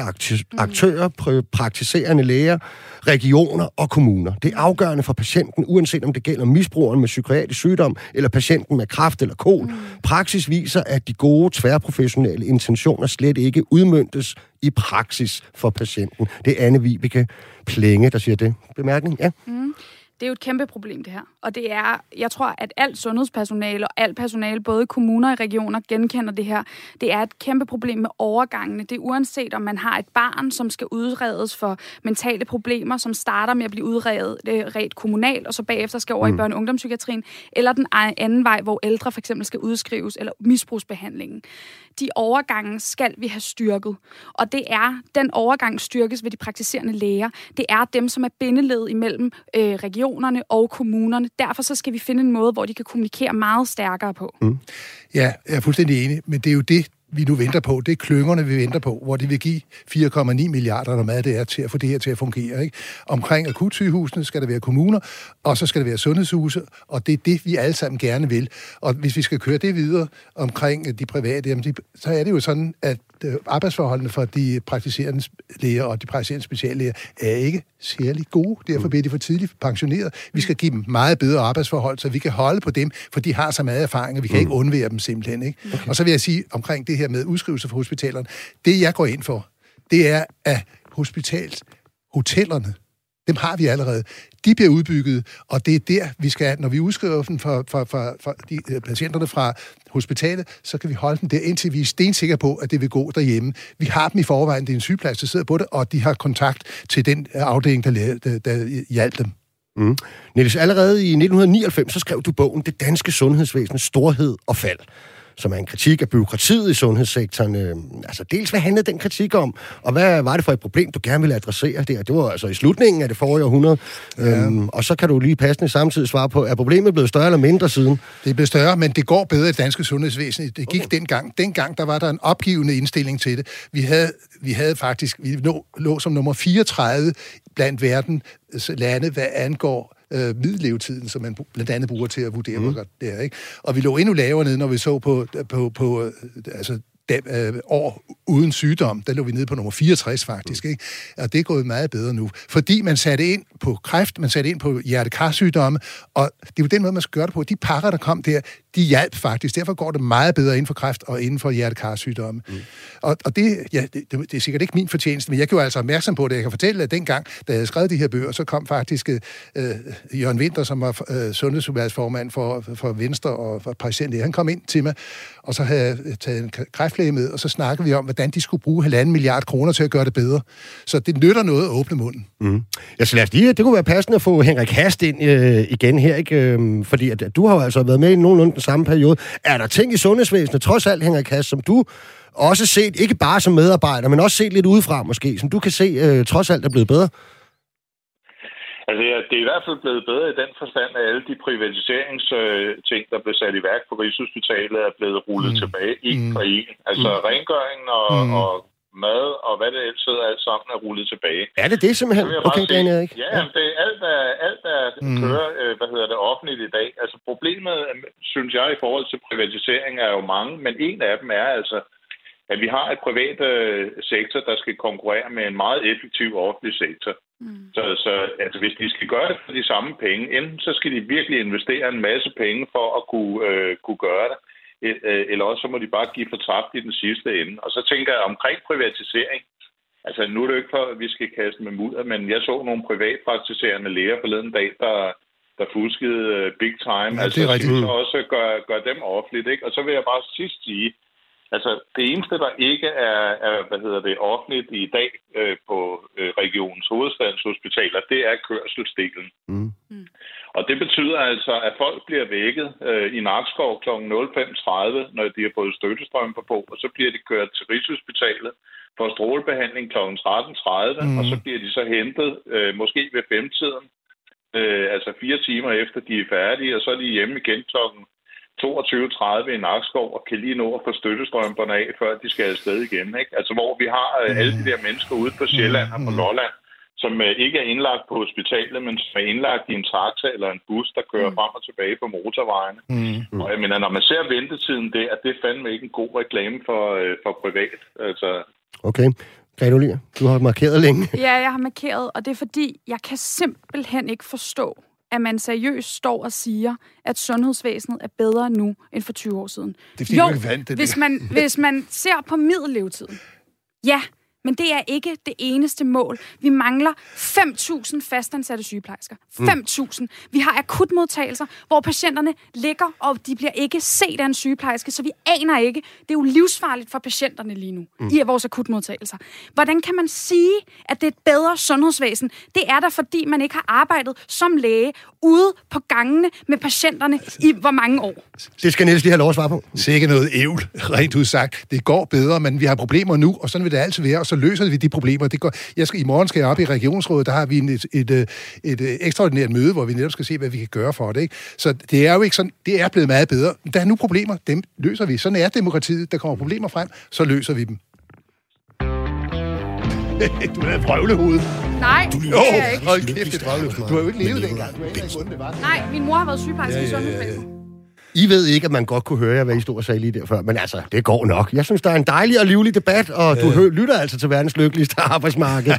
aktører, praktiserende læger, regioner og kommuner. Det er afgørende for patienten, uanset om det gælder misbrugeren med psykiatrisk sygdom, eller patienten med kræft eller kol. Praksis viser, at de gode tværprofessionelle intentioner slet ikke udmyndtes i praksis for patienten. Det er Anne Vibeke Plenge, der siger det. Bemærkning? Ja. Mm. Det er jo et kæmpe problem, det her. Og det er, jeg tror, at alt sundhedspersonale og alt personale, både kommuner og regioner, genkender det her. Det er et kæmpe problem med overgangene. Det er uanset, om man har et barn, som skal udredes for mentale problemer, som starter med at blive udredet øh, ret kommunalt, og så bagefter skal over mm. i børne- og ungdomspsykiatrien, eller den anden vej, hvor ældre for eksempel skal udskrives, eller misbrugsbehandlingen. De overgange skal vi have styrket. Og det er, den overgang styrkes ved de praktiserende læger. Det er dem, som er bindeled imellem øh, regionerne og kommunerne. Derfor så skal vi finde en måde, hvor de kan kommunikere meget stærkere på. Mm. Ja, jeg er fuldstændig enig, men det er jo det, vi nu venter på. Det er klyngerne, vi venter på, hvor de vil give 4,9 milliarder, eller hvad det er, til at få det her til at fungere. Ikke? Omkring akutsygehusene skal der være kommuner, og så skal der være sundhedshuse, og det er det, vi alle sammen gerne vil. Og hvis vi skal køre det videre omkring de private, jamen de, så er det jo sådan, at øh, arbejdsforholdene for de praktiserende læger og de praktiserende speciallæger er ikke særlig gode. Derfor bliver de for tidligt pensioneret. Vi skal give dem meget bedre arbejdsforhold, så vi kan holde på dem, for de har så meget erfaring, og vi kan ikke undvære dem simpelthen. Ikke? Okay. Og så vil jeg sige omkring det her med udskrivelse fra hospitalerne. Det, jeg går ind for, det er, at hospitalshotellerne, dem har vi allerede. De bliver udbygget, og det er der, vi skal, når vi udskriver dem for, for, for, for de, øh, patienterne fra hospitalet, så kan vi holde dem der, indtil vi er stensikre på, at det vil gå derhjemme. Vi har dem i forvejen, det er en sygeplejerske, der sidder på det, og de har kontakt til den øh, afdeling, der, der, der hjalp dem. Mm. Niels, allerede i 1999, så skrev du bogen Det danske sundhedsvæsens storhed og fald som er en kritik af byråkratiet i sundhedssektoren. Øh, altså dels, hvad handlede den kritik om, og hvad var det for et problem, du gerne ville adressere der? Det var altså i slutningen af det forrige århundrede. Ja. Øhm, og så kan du lige passende samtidig svare på, er problemet blevet større eller mindre siden? Det er blevet større, men det går bedre i det danske sundhedsvæsen. Det gik okay. dengang. Dengang, der var der en opgivende indstilling til det. Vi havde, vi havde faktisk, vi lå, lå som nummer 34 blandt verdens lande, hvad angår øh, middellevetiden, som man blandt andet bruger til at vurdere, mm. hvor godt det er. Ikke? Og vi lå endnu lavere nede, når vi så på, på, på øh, altså, dem, øh, år uden sygdom, der lå vi nede på nummer 64 faktisk, ikke? og det er gået meget bedre nu. Fordi man satte ind på kræft, man satte ind på hjertekarsygdomme, og det er jo den måde, man skal gøre det på. De pakker, der kom der, de hjalp faktisk. Derfor går det meget bedre inden for kræft og inden for hjertekarsygdomme. Mm. Og, og det, ja, det, det, er sikkert ikke min fortjeneste, men jeg gjorde altså opmærksom på det. Jeg kan fortælle, at dengang, da jeg skrevet de her bøger, så kom faktisk øh, Jørgen Winter, som var øh, sundhedsudvalgsformand for, for Venstre og for patienter, han kom ind til mig, og så havde jeg taget en kræftlæge med, og så snakkede vi om, hvordan de skulle bruge halvanden milliard kroner til at gøre det bedre. Så det nytter noget at åbne munden. Mm. Ja, så lad os lige, det kunne være passende at få Henrik Hast ind øh, igen her, ikke? Øhm, fordi at, du har jo altså været med i nogenlunde samme periode. Er der ting i sundhedsvæsenet, trods alt, Henrik Hast, som du også set, ikke bare som medarbejder, men også set lidt udefra måske, som du kan se, øh, trods alt er blevet bedre? Altså, ja, det er i hvert fald blevet bedre i den forstand, at alle de privatiseringsting, der blev sat i værk på Rigshospitalet, er blevet rullet mm. tilbage i mm. for en. Altså, mm. rengøringen og, mm. og mad og hvad det ellers hedder, alt sammen er rullet tilbage. Er det det simpelthen? Okay, Dan Erik. Ja, ja. Det, alt er, alt er mm. kører, øh, hvad hedder det, offentligt i dag. Altså problemet, synes jeg, i forhold til privatisering er jo mange, men en af dem er altså, at vi har et privat øh, sektor, der skal konkurrere med en meget effektiv offentlig sektor. Mm. Så, så altså, hvis de skal gøre det for de samme penge, enten så skal de virkelig investere en masse penge for at kunne, øh, kunne gøre det, øh, eller også så må de bare give for tabt i den sidste ende. Og så tænker jeg omkring privatisering. Altså nu er det jo ikke for, at vi skal kaste med mudder, men jeg så nogle privatpraktiserende læger forleden dag, der, der fuskede øh, big time. Ja, altså, det er rigtigt. Så også gør, gør dem offentligt, ikke? Og så vil jeg bare sidst sige, altså det eneste, der ikke er, er hvad hedder det, offentligt i dag øh, på øh, regionens hovedstadens hospitaler, det er kørselsdelen. Mm. Og det betyder altså, at folk bliver vækket øh, i Nakskov kl. 05.30, når de har fået støttestrømper på, og så bliver de kørt til Rigshospitalet for strålebehandling kl. 13.30, mm. og så bliver de så hentet øh, måske ved femtiden, øh, altså fire timer efter de er færdige, og så er de hjemme igen kl. 22.30 i Nakskov og kan lige nå at få støttestrømperne af, før de skal afsted igen. Ikke? Altså hvor vi har øh, alle de der mennesker ude på Sjælland og på Lolland, som øh, ikke er indlagt på hospitalet, men som er indlagt i en taxa eller en bus, der kører frem og tilbage på motorvejene. Mm. Og jeg mener, når man ser ventetiden der, det er fandme ikke en god reklame for, øh, for privat. Altså, Okay. Grete du har markeret længe. Ja, jeg har markeret, og det er fordi, jeg kan simpelthen ikke forstå, at man seriøst står og siger, at sundhedsvæsenet er bedre nu end for 20 år siden. Det er fordi, du ikke vandt det hvis man, hvis man ser på middellevetiden, ja, men det er ikke det eneste mål. Vi mangler 5.000 fastansatte sygeplejersker. 5.000. Vi har akutmodtagelser, hvor patienterne ligger, og de bliver ikke set af en sygeplejerske, så vi aner ikke. Det er jo livsfarligt for patienterne lige nu mm. i vores akutmodtagelser. Hvordan kan man sige, at det er et bedre sundhedsvæsen? Det er der, fordi man ikke har arbejdet som læge ude på gangene med patienterne i hvor mange år? Det skal Niels lige have lov at svare på. Sikke noget ævl, rent udsagt. Det går bedre, men vi har problemer nu, og sådan vil det altid være, og så løser vi de problemer. Det går, jeg skal, I morgen skal jeg op i regionsrådet, der har vi en, et, et, et, et, et ekstraordinært møde, hvor vi netop skal se, hvad vi kan gøre for det. Ikke? Så det er jo ikke sådan, det er blevet meget bedre. Der er nu problemer, dem løser vi. Sådan er demokratiet. Der kommer problemer frem, så løser vi dem. du er et vrøvlehoved. Nej, det Jo, er jeg ikke. hold kæft, det vrøvlehoved. Du har jo ikke levet dengang. Du aner ikke, det var. Nej, min mor har været sygeplejerske ja, i sundhedsvæsenet. I ved ikke, at man godt kunne høre hvad I stod og sagde lige der før, men altså, det går nok. Jeg synes, der er en dejlig og livlig debat, og du hø- lytter altså til verdens lykkeligste arbejdsmarked.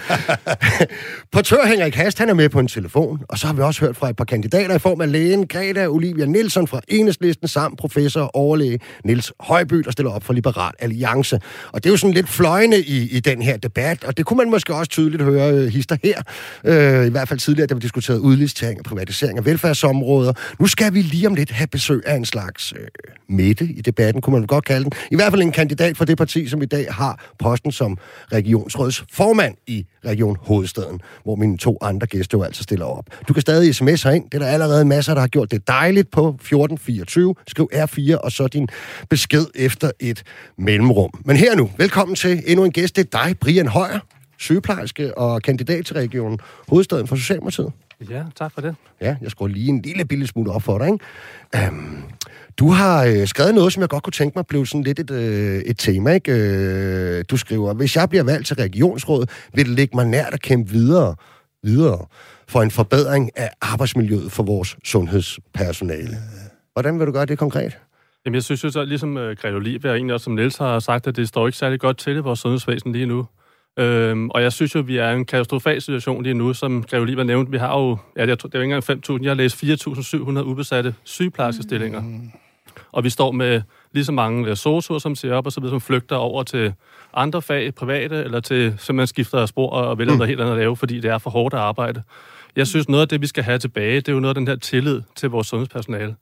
Portør Henrik Hast, han er med på en telefon, og så har vi også hørt fra et par kandidater i form af lægen Greta Olivia Nielsen fra Enhedslisten, samt professor og overlæge Niels Højby, der stiller op for Liberal Alliance. Og det er jo sådan lidt fløjende i, i den her debat, og det kunne man måske også tydeligt høre øh, hister her, øh, i hvert fald tidligere, da vi diskuterede udlicitering og privatisering af velfærdsområder. Nu skal vi lige om lidt have besøg af en slags øh, midte i debatten, kunne man godt kalde den. I hvert fald en kandidat for det parti, som i dag har posten som regionsrådets formand i Region Hovedstaden, hvor mine to andre gæster jo altså stiller op. Du kan stadig sms herind. Det er der allerede masser, der har gjort det dejligt på 1424. Skriv R4, og så din besked efter et mellemrum. Men her nu, velkommen til endnu en gæst. Det er dig, Brian Højer, sygeplejerske og kandidat til Region Hovedstaden for Socialdemokratiet. Ja, tak for det. Ja, jeg skruer lige en lille bitte smule op for dig, ikke? Um, du har øh, skrevet noget, som jeg godt kunne tænke mig blev sådan lidt et, øh, et tema, ikke? Øh, du skriver, hvis jeg bliver valgt til regionsrådet, vil det ligge mig nært at kæmpe videre, videre for en forbedring af arbejdsmiljøet for vores sundhedspersonale. Hvordan vil du gøre det konkret? Jamen, jeg synes jo så, ligesom uh, Grete Olivia og egentlig også som Niels har sagt, at det står ikke særlig godt til i vores sundhedsvæsen lige nu. Øhm, og jeg synes jo, vi er i en katastrofal situation lige nu, som Grete Olivia nævnte. Vi har jo, ja, det er, det er jo ikke engang 5.000, jeg har læst 4.700 ubesatte sygeplejerskestillinger. Mm. Og vi står med lige så mange sosuer, som ser op og så videre, som flygter over til andre fag, private, eller til simpelthen skifter spor og vælger mm. noget helt andet at lave, fordi det er for hårdt at arbejde. Jeg synes, noget af det, vi skal have tilbage, det er jo noget af den her tillid til vores sundhedspersonale.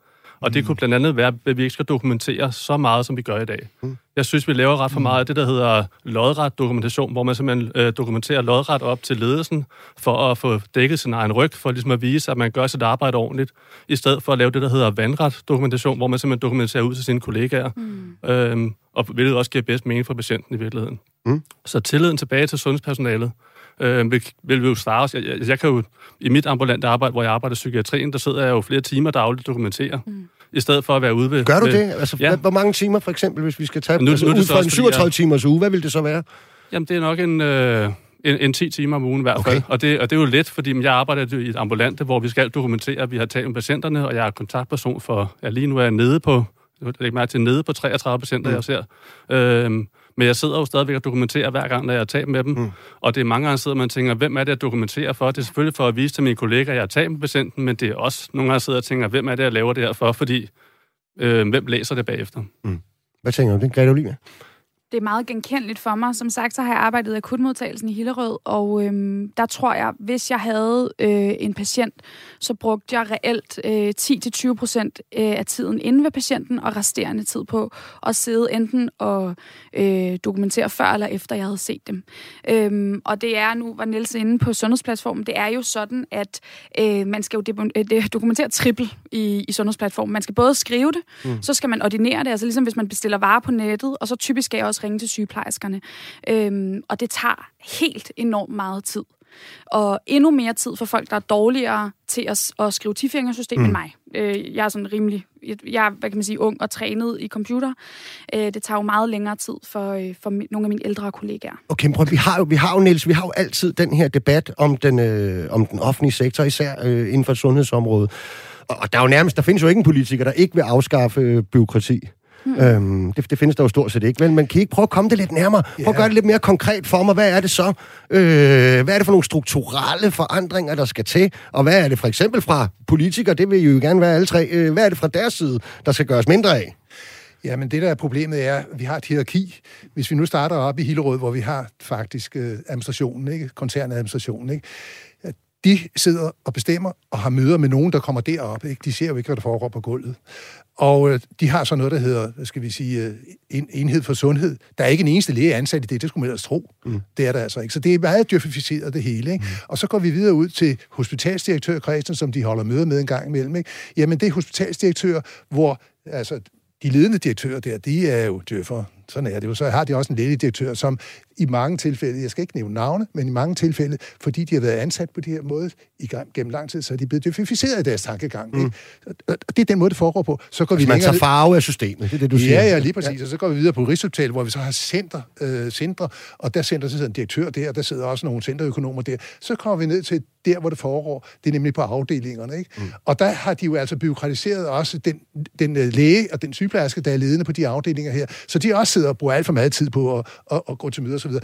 Og det kunne blandt andet være, at vi ikke skal dokumentere så meget, som vi gør i dag. Mm. Jeg synes, vi laver ret for meget af det, der hedder lodret dokumentation, hvor man simpelthen øh, dokumenterer lodret op til ledelsen for at få dækket sin egen ryg, for ligesom at vise, at man gør sit arbejde ordentligt, i stedet for at lave det, der hedder vandret dokumentation, hvor man simpelthen dokumenterer ud til sine kollegaer, mm. øhm, og hvilket også giver bedst mening for patienten i virkeligheden. Mm. Så tilliden tilbage til sundhedspersonalet, øh, vil, vil vi jo starte. Jeg, jeg, jeg kan jo, i mit ambulante arbejde, hvor jeg arbejder i psykiatrien, der sidder jeg jo flere timer dagligt og dokumenterer, mm. I stedet for at være ude ved... Gør du det? Altså, ja. Hvor mange timer, for eksempel, hvis vi skal tage... Nu- altså, nu er ud fra en fordi 37 jeg- timers uge, hvad vil det så være? Jamen, det er nok en, øh, en, en 10 timer om ugen i hvert fald. Okay. Og, det, og det er jo let, fordi jeg arbejder i et ambulante, hvor vi skal dokumentere, at vi har talt med patienterne, og jeg er kontaktperson for... Ja, lige nu er jeg nede på... Jeg lægger mærke til nede på 33 patienter, mm. jeg ser. Øhm, men jeg sidder jo stadigvæk og dokumenterer hver gang, når jeg har talt med dem. Mm. Og det er mange gange sidder man tænker, hvem er det, jeg dokumenterer for? Det er selvfølgelig for at vise til mine kolleger, at jeg har talt med patienten, men det er også nogle gange sidder og tænker, hvem er det, jeg laver det her for? Fordi øh, hvem læser det bagefter? Hvad tænker du om det, Grete Olivia? Det er meget genkendeligt for mig. Som sagt, så har jeg arbejdet i akutmodtagelsen i Hillerød, og øhm, der tror jeg, hvis jeg havde øh, en patient, så brugte jeg reelt øh, 10-20 procent øh, af tiden inde ved patienten, og resterende tid på at sidde enten og øh, dokumentere før eller efter, jeg havde set dem. Øhm, og det er, nu var Niels inde på sundhedsplatformen, det er jo sådan, at øh, man skal jo øh, dokumentere trippel i, i sundhedsplatformen. Man skal både skrive det, mm. så skal man ordinere det, altså ligesom hvis man bestiller varer på nettet, og så typisk skal jeg også ringe til sygeplejerskerne. Øhm, og det tager helt enormt meget tid. Og endnu mere tid for folk, der er dårligere til at, at skrive tifingersystem mm. end mig. Øh, jeg er sådan rimelig, jeg er, hvad kan man sige, ung og trænet i computer. Øh, det tager jo meget længere tid for, øh, for nogle af mine ældre kollegaer. Okay, prøv, vi har jo, vi har jo, Niels, vi har jo altid den her debat om den, øh, om den offentlige sektor, især øh, inden for sundhedsområdet. Og, og der er jo nærmest, der findes jo ikke en politiker, der ikke vil afskaffe øh, byråkrati. Mm. Øhm, det, det findes der jo stort set ikke, vel? Men kan I ikke prøve at komme det lidt nærmere? Prøv at gøre det lidt mere konkret for mig. Hvad er det så? Øh, hvad er det for nogle strukturelle forandringer, der skal til? Og hvad er det for eksempel fra politikere? Det vil jo gerne være alle tre. Øh, hvad er det fra deres side, der skal gøres mindre af? Ja, men det der er problemet er, at vi har et hierarki. Hvis vi nu starter op i Hillerød, hvor vi har faktisk øh, administrationen, ikke? koncernadministrationen, ikke? De sidder og bestemmer og har møder med nogen, der kommer derop. Ikke? De ser jo ikke, hvad der foregår på gulvet. Og øh, de har så noget, der hedder, skal vi sige, øh, en, enhed for sundhed. Der er ikke en eneste læge ansat i det, det skulle man ellers tro. Mm. Det er der altså ikke. Så det er meget dyrfificeret, det hele. Ikke? Mm. Og så går vi videre ud til hospitalsdirektør Christian, som de holder møder med en gang imellem. Ikke? Jamen, det er hospitalsdirektør, hvor altså, de ledende direktører der, de er jo djøffer. Sådan er det jo. Så har de også en lægedirektør, som i mange tilfælde, jeg skal ikke nævne navne, men i mange tilfælde, fordi de har været ansat på de her måde i gennem lang tid, så er de blevet defificeret i deres tankegang. Mm. Ikke? Og det er den måde, det foregår på. Så går altså, vi man tager farve af systemet, det er det, du siger. Ja, ja, lige præcis. Ja. Og så går vi videre på Rigshospitalet, hvor vi så har center, øh, centre, og der center så sidder en direktør der, og der sidder også nogle centerøkonomer der. Så kommer vi ned til der, hvor det foregår. Det er nemlig på afdelingerne. Ikke? Mm. Og der har de jo altså byråkratiseret også den, den øh, læge og den sygeplejerske, der er ledende på de afdelinger her. Så de også sidder og bruger alt for meget tid på at, at, at gå til møder osv.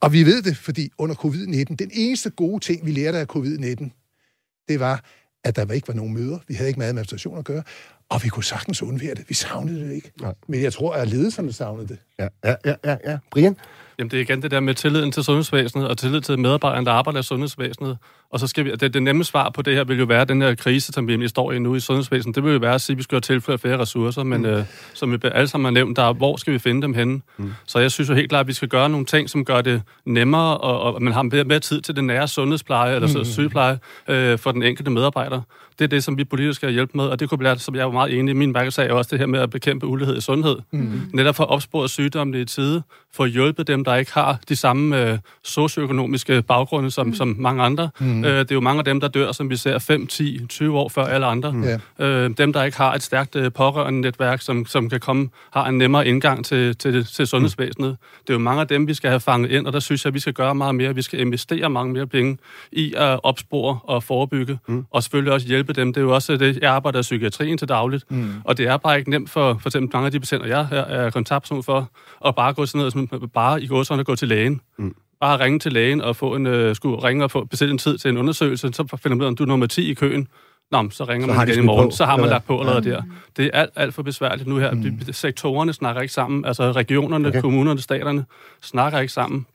Og vi ved det, fordi under covid-19, den eneste gode ting, vi lærte af covid-19, det var, at der ikke var nogen møder. Vi havde ikke med administration at gøre. Og vi kunne sagtens undvære det. Vi savnede det ikke. Nej. Men jeg tror, at ledelserne savnede det. Ja, ja, ja, ja. ja. Brian? Jamen, det er igen det der med tilliden til sundhedsvæsenet, og tillid til medarbejderne, der arbejder i sundhedsvæsenet. Og så skal vi, det, det nemme svar på det her vil jo være, den her krise, som vi står i nu i sundhedsvæsenet, det vil jo være at sige, at vi skal tilføre flere ressourcer, men mm. øh, som vi alle sammen har nævnt, der er, hvor skal vi finde dem henne? Mm. Så jeg synes jo helt klart, at vi skal gøre nogle ting, som gør det nemmere, og, og man har mere, mere tid til den nære sundhedspleje, eller mm. sygepleje, øh, for den enkelte medarbejder. Det er det, som vi politisk skal hjælpe med, og det kunne blive, som jeg er meget enig i, min mærkesag er også det her med at bekæmpe ulighed i sundhed. Mm. Netop for at opspore sygdomme i tide, for at hjælpe dem, der ikke har de samme øh, socioøkonomiske baggrunde som, mm. som mange andre. Mm. Øh, det er jo mange af dem, der dør, som vi ser 5, 10, 20 år før alle andre. Mm. Øh, dem, der ikke har et stærkt øh, pårørende netværk, som, som kan komme, har en nemmere indgang til, til, til sundhedsvæsenet. Mm. Det er jo mange af dem, vi skal have fanget ind, og der synes jeg, at vi skal gøre meget mere. Vi skal investere mange mere penge i at opspore og forebygge, mm. og selvfølgelig også hjælpe dem. Det er jo også det, jeg arbejder i psykiatrien til dagligt, mm. og det er bare ikke nemt for for eksempel mange af de patienter, jeg er, er kontaktperson for, at bare gå sådan noget, bare i at gå til lægen. Mm bare ringe til lægen og få en, uh, skulle ringe og få bestille en tid til en undersøgelse, så finder man ud af, om du er nummer 10 i køen. Nå, så ringer så man igen i morgen, på. så har man lagt på allerede ja. der. Det er alt, alt for besværligt nu her. Mm. Sektorerne snakker ikke sammen, altså regionerne, okay. kommunerne, staterne snakker ikke sammen.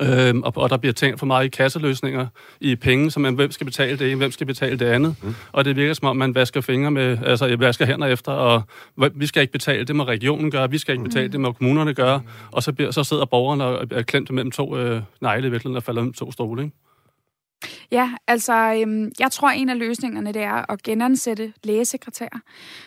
Øhm, og, og der bliver tænkt for meget i kasseløsninger, i penge, som man, hvem skal betale det hvem skal betale det andet. Mm. Og det virker som om, man vasker fingre med, altså jeg vasker hænder efter, og vi skal ikke betale, det må regionen gøre, vi skal ikke betale, det må kommunerne gøre, mm. og så, bliver, så sidder borgerne og er klemt mellem to øh, negle i virkeligheden og falder mellem to stole, ikke? Ja, altså, øhm, jeg tror, en af løsningerne, det er at genansætte lægesekretærer,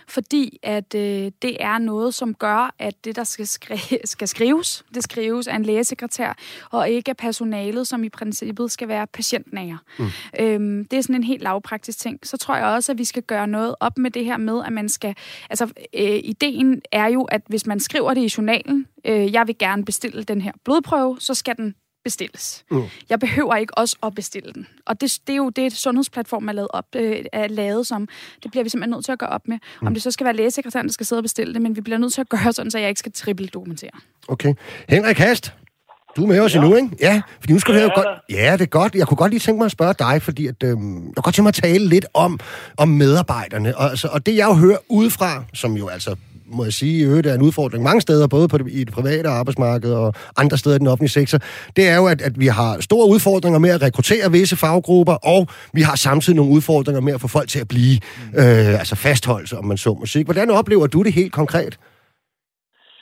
fordi at øh, det er noget, som gør, at det, der skal, skri- skal skrives, det skrives af en lægesekretær, og ikke af personalet, som i princippet skal være patientnære. Mm. Øhm, det er sådan en helt lavpraktisk ting. Så tror jeg også, at vi skal gøre noget op med det her med, at man skal... Altså, øh, ideen er jo, at hvis man skriver det i journalen, øh, jeg vil gerne bestille den her blodprøve, så skal den bestilles. Mm. Jeg behøver ikke også at bestille den. Og det, det er jo det, sundhedsplatformen er lavet, op, øh, er lavet som. Det bliver vi simpelthen nødt til at gøre op med. Mm. Om det så skal være lægesekretæren, der skal sidde og bestille det, men vi bliver nødt til at gøre sådan, så jeg ikke skal triple dokumentere. Okay. Henrik Hast, du er med os ja. endnu, ikke? Ja, fordi nu skal ja, du godt... Ja, det er godt. Jeg kunne godt lige tænke mig at spørge dig, fordi at, øhm, jeg kunne godt tænke mig at tale lidt om, om medarbejderne. Og, altså, og det, jeg jo hører udefra, som jo altså må jeg sige, i øvrigt er en udfordring mange steder, både på det, i det private arbejdsmarked og andre steder i den offentlige sektor, det er jo, at, at vi har store udfordringer med at rekruttere visse faggrupper, og vi har samtidig nogle udfordringer med at få folk til at blive, mm. øh, altså fastholdelse, om man så må sige. Hvordan oplever du det helt konkret?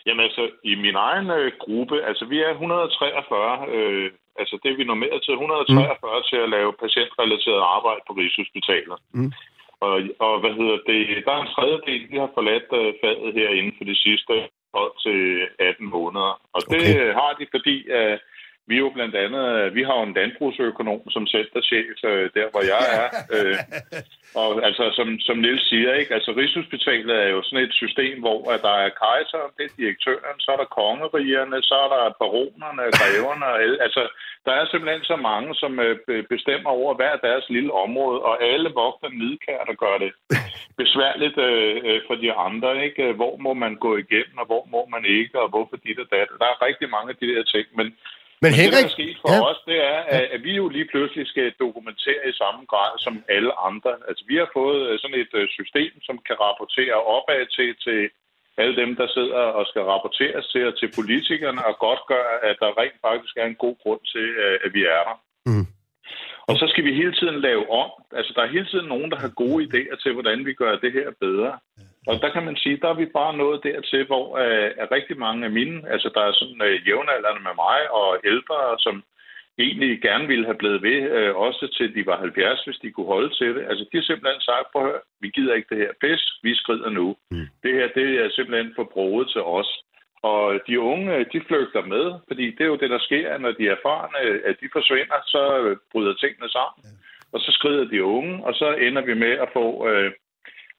Jamen altså, i min egen øh, gruppe, altså vi er 143, øh, altså det er vi normeret til, 143 mm. til at lave patientrelateret arbejde på Rigshospitaler. Mm. Og, og hvad hedder det, der er en tredjedel, vi har forladt øh, faget her inden for de sidste 12 til 18 måneder. Og det okay. har de, fordi øh, vi er jo blandt andet, vi har jo en landbrugsøkonom som centerchef, øh, der hvor jeg er. Øh, og altså, som, som Niels siger, ikke? Altså, Rigshospitalet er jo sådan et system, hvor at der er kejseren, det er direktøren, så er der kongerigerne, så er der baronerne, greverne, altså, der er simpelthen så mange, som øh, bestemmer over hver deres lille område, og alle vogter nidkær, der gør det besværligt øh, for de andre, ikke? Hvor må man gå igennem, og hvor må man ikke, og hvorfor dit og dat. Der er rigtig mange af de der ting, men men, Henrik, det, der er sket for ja. os, det er, at, at vi jo lige pludselig skal dokumentere i samme grad som alle andre. Altså, vi har fået øh, sådan et øh, system, som kan rapportere opad til, til alle dem, der sidder og skal rapporteres til, og til politikerne, og godt gøre, at der rent faktisk er en god grund til, øh, at vi er der. Mm. Og så skal vi hele tiden lave om. Altså, der er hele tiden nogen, der har gode idéer til, hvordan vi gør det her bedre. Og der kan man sige, der er vi bare nået dertil, hvor uh, er rigtig mange af mine, altså der er sådan uh, jævnaldrende med mig og ældre, som egentlig gerne ville have blevet ved, uh, også til de var 70, hvis de kunne holde til det. Altså de har simpelthen sagt, prøv at høre, vi gider ikke det her pis, vi skrider nu. Mm. Det her, det er simpelthen for broet til os. Og de unge, de flygter med, fordi det er jo det, der sker, når de erfarne, at de forsvinder, så bryder tingene sammen. Ja. Og så skrider de unge, og så ender vi med at få... Uh,